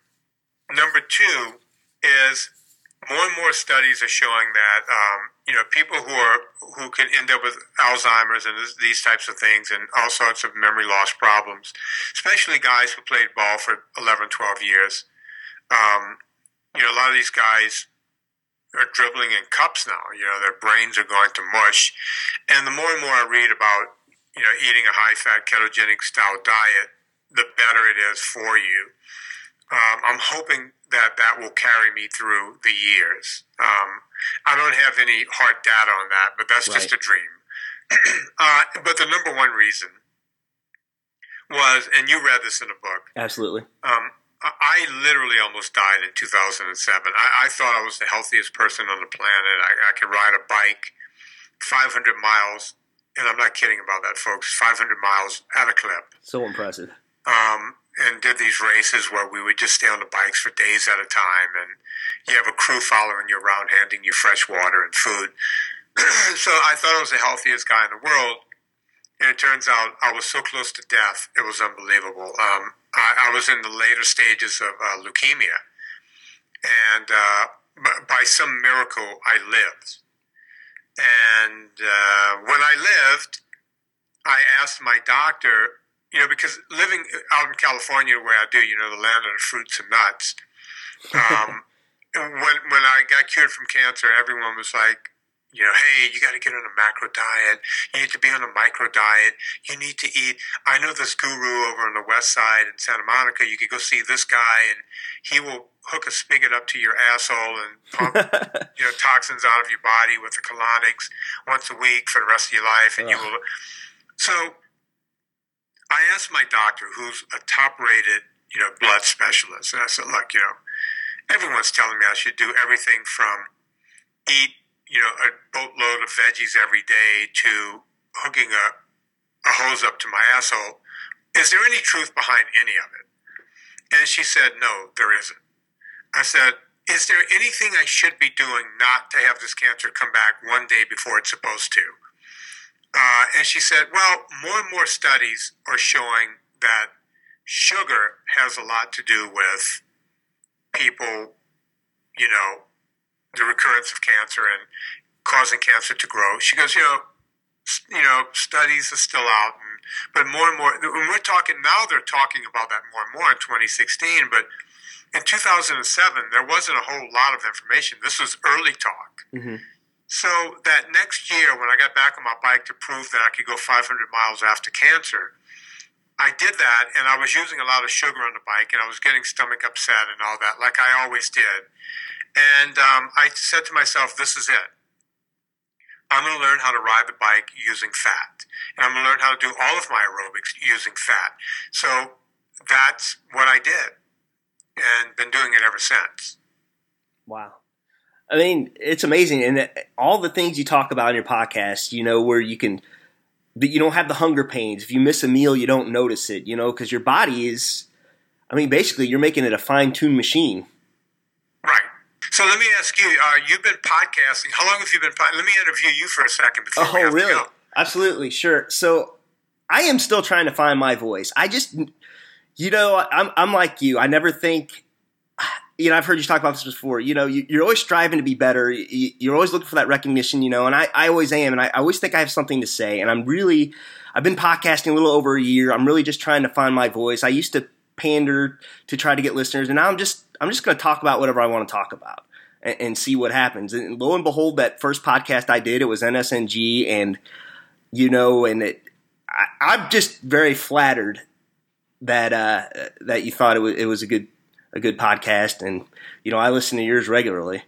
Number two is more and more studies are showing that um, you know people who are who can end up with Alzheimer's and these types of things and all sorts of memory loss problems, especially guys who played ball for 11, 12 years. Um, you know, a lot of these guys are dribbling in cups now. You know, their brains are going to mush, and the more and more I read about you know eating a high fat ketogenic style diet, the better it is for you. Um, I'm hoping that that will carry me through the years. Um, I don't have any hard data on that, but that's just a dream. uh, but the number one reason was, and you read this in a book, Absolutely. um, I- I literally almost died in 2007. I, I thought I was the healthiest person on the planet. I, I could ride a bike 500 miles, and I'm not kidding about that, folks. 500 miles at a clip. So impressive. Um, and did these races where we would just stay on the bikes for days at a time, and you have a crew following you around, handing you fresh water and food. so I thought I was the healthiest guy in the world, and it turns out I was so close to death, it was unbelievable. Um, I, I was in the later stages of uh, leukemia, and uh, by some miracle, I lived. And uh, when I lived, I asked my doctor, you know, because living out in California where I do, you know, the land of the fruits and nuts. Um, when when I got cured from cancer, everyone was like, you know, hey, you got to get on a macro diet. You need to be on a micro diet. You need to eat. I know this guru over on the west side in Santa Monica. You could go see this guy, and he will hook a spigot up to your asshole and pump, you know, toxins out of your body with the colonics once a week for the rest of your life, and you will. So, I asked my doctor, who's a top-rated, you know, blood specialist, and I said, look, you know, everyone's telling me I should do everything from eat, you know, a boatload of veggies every day to hooking a hose up to my asshole. Is there any truth behind any of it? And she said, no, there isn't. I said, is there anything I should be doing not to have this cancer come back one day before it's supposed to? Uh, and she said, well, more and more studies are showing that sugar has a lot to do with people, you know, the recurrence of cancer and causing cancer to grow. She goes, you know, you know, studies are still out, and, but more and more. When we're talking now, they're talking about that more and more in 2016. But in 2007, there wasn't a whole lot of information. This was early talk. Mhm. So that next year, when I got back on my bike to prove that I could go 500 miles after cancer, I did that, and I was using a lot of sugar on the bike, and I was getting stomach upset and all that, like I always did. And um, I said to myself, "This is it. I'm going to learn how to ride the bike using fat, and I'm going to learn how to do all of my aerobics using fat." So that's what I did, and been doing it ever since. Wow. I mean, it's amazing. And all the things you talk about in your podcast, you know, where you can, that you don't have the hunger pains. If you miss a meal, you don't notice it, you know, because your body is, I mean, basically, you're making it a fine tuned machine. Right. So let me ask you: uh, You've been podcasting. How long have you been? pod- Let me interview you for a second before we Oh, have really? to go. Absolutely, sure. So I am still trying to find my voice. I just, you know, I'm I'm like you. I never think, you know, I've heard you talk about this before. You know, you, you're always striving to be better. You, you're always looking for that recognition. You know, and I, I always am, and I, I always think I have something to say. And I'm really, I've been podcasting a little over a year. I'm really just trying to find my voice. I used to pander to try to get listeners, and now I'm just I'm just going to talk about whatever I want to talk about and, and see what happens. And lo and behold, that first podcast I did, it was NSNG, and you know, and it, I, I'm just very flattered that uh, that you thought it was it was a good a good podcast, and you know, I listen to yours regularly.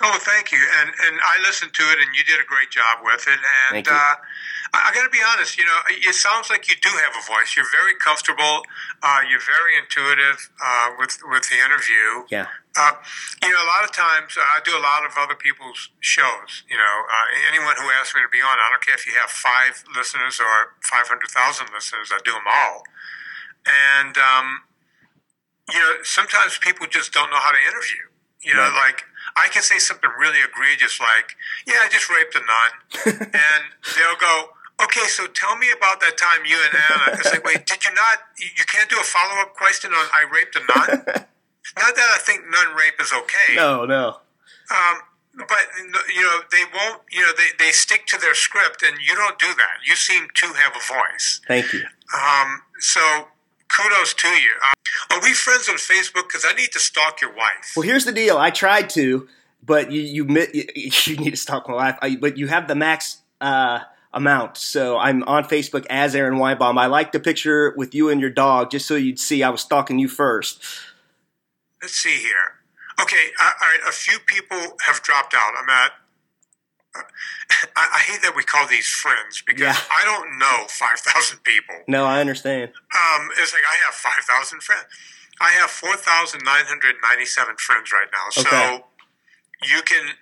Oh, thank you. And and I listened to it, and you did a great job with it. And uh, I, I got to be honest. You know, it sounds like you do have a voice. You're very comfortable. Uh, you're very intuitive uh, with with the interview. Yeah, Uh, you know, a lot of times uh, I do a lot of other people's shows. You know, uh, anyone who asks me to be on, I don't care if you have five listeners or five hundred thousand listeners. I do them all, and um, you know, sometimes people just don't know how to interview. You know, Right. like I can say something really egregious, like, "Yeah, I just raped a nun," and they'll go, "Okay, so tell me about that time you and Anna." It's like, wait, did you not? You can't do a follow up question on "I raped a nun." not that I think nun rape is okay. No, no. Um, but you know they won't. You know they, they stick to their script, and you don't do that. You seem to have a voice. Thank you. Um, so kudos to you. Um, are we friends on Facebook? Because I need to stalk your wife. Well, here's the deal. I tried to, but you you you need to stalk my life. I, but you have the max uh, amount, so I'm on Facebook as Aaron Weinbaum. I liked the picture with you and your dog, just so you'd see I was stalking you first. Let's see here. Okay, uh, all right. A few people have dropped out. I'm at. I, I hate that we call these friends because Yeah. I don't know five thousand people. No, I understand. Um, it's like I have five thousand friends. I have four thousand nine hundred ninety-seven friends right now. Okay. So you can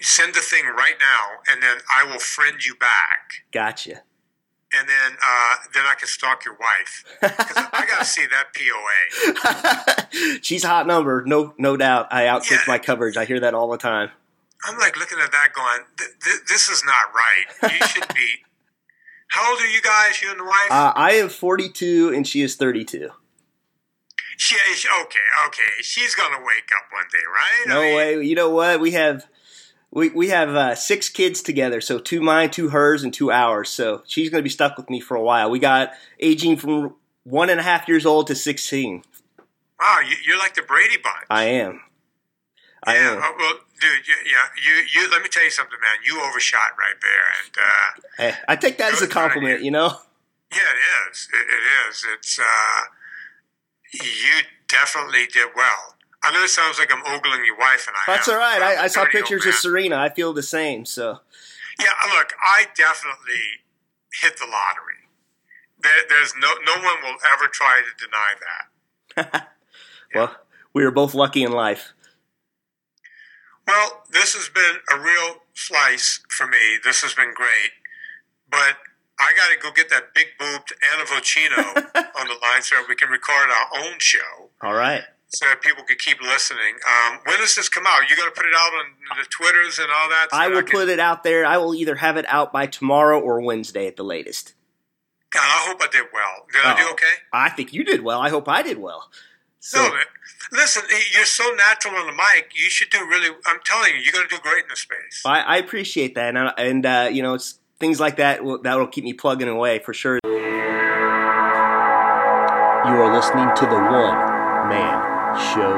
send the thing right now, and then I will friend you back, Gotcha. and then uh, then I can stalk your wife because I got to see that POA. She's a hot number, no no doubt. I outkicked Yeah. my coverage. I hear that all the time. I'm like looking at that, going, th- th- "This is not right. You should be." How old are you guys? You and the wife? Uh, I am 42 and she is 32. she, she- okay, okay. She's gonna wake up one day, right? I No mean, way. You know what? We have we we have uh, six kids together. So two mine, two hers, and two ours. So she's going to be stuck with me for a while. We got aging from one and a half years old to 16. Wow, you, you're like the Brady Bunch. I am. I yeah, am. well, dude, you, yeah, you, you. Let me tell you something, man. You overshot right there, and uh, Hey, I take that as a compliment. You know. yeah, it is. It, it is. It's. Uh, you definitely did well. I know it sounds like I'm ogling your wife, and I. That's am. all right. I, I saw pictures of Serena. I feel the same. So Yeah, look, I definitely hit the lottery. There, there's no no one will ever try to deny that. well, we were both lucky in life. Well, this has been a real slice for me. This has been great, but I got to go get that big boobed Anna Vocino on the line so we can record our own show. All right. So that people could keep listening. Um, when does this come out? You going to put it out on the Twitters and all that? so I will can- put it out there. I will either have it out by tomorrow or Wednesday at the latest. God, I hope I did well. Did I do Oh. okay? I think you did well. I hope I did well. So no, man. listen, you're so natural on the mic. You should do really. I'm telling you, you're going to do great in the space. I, I appreciate that, and, I- and uh, you know, it's things like that will, that will keep me plugging away for sure. You are listening to the One Man Show Network.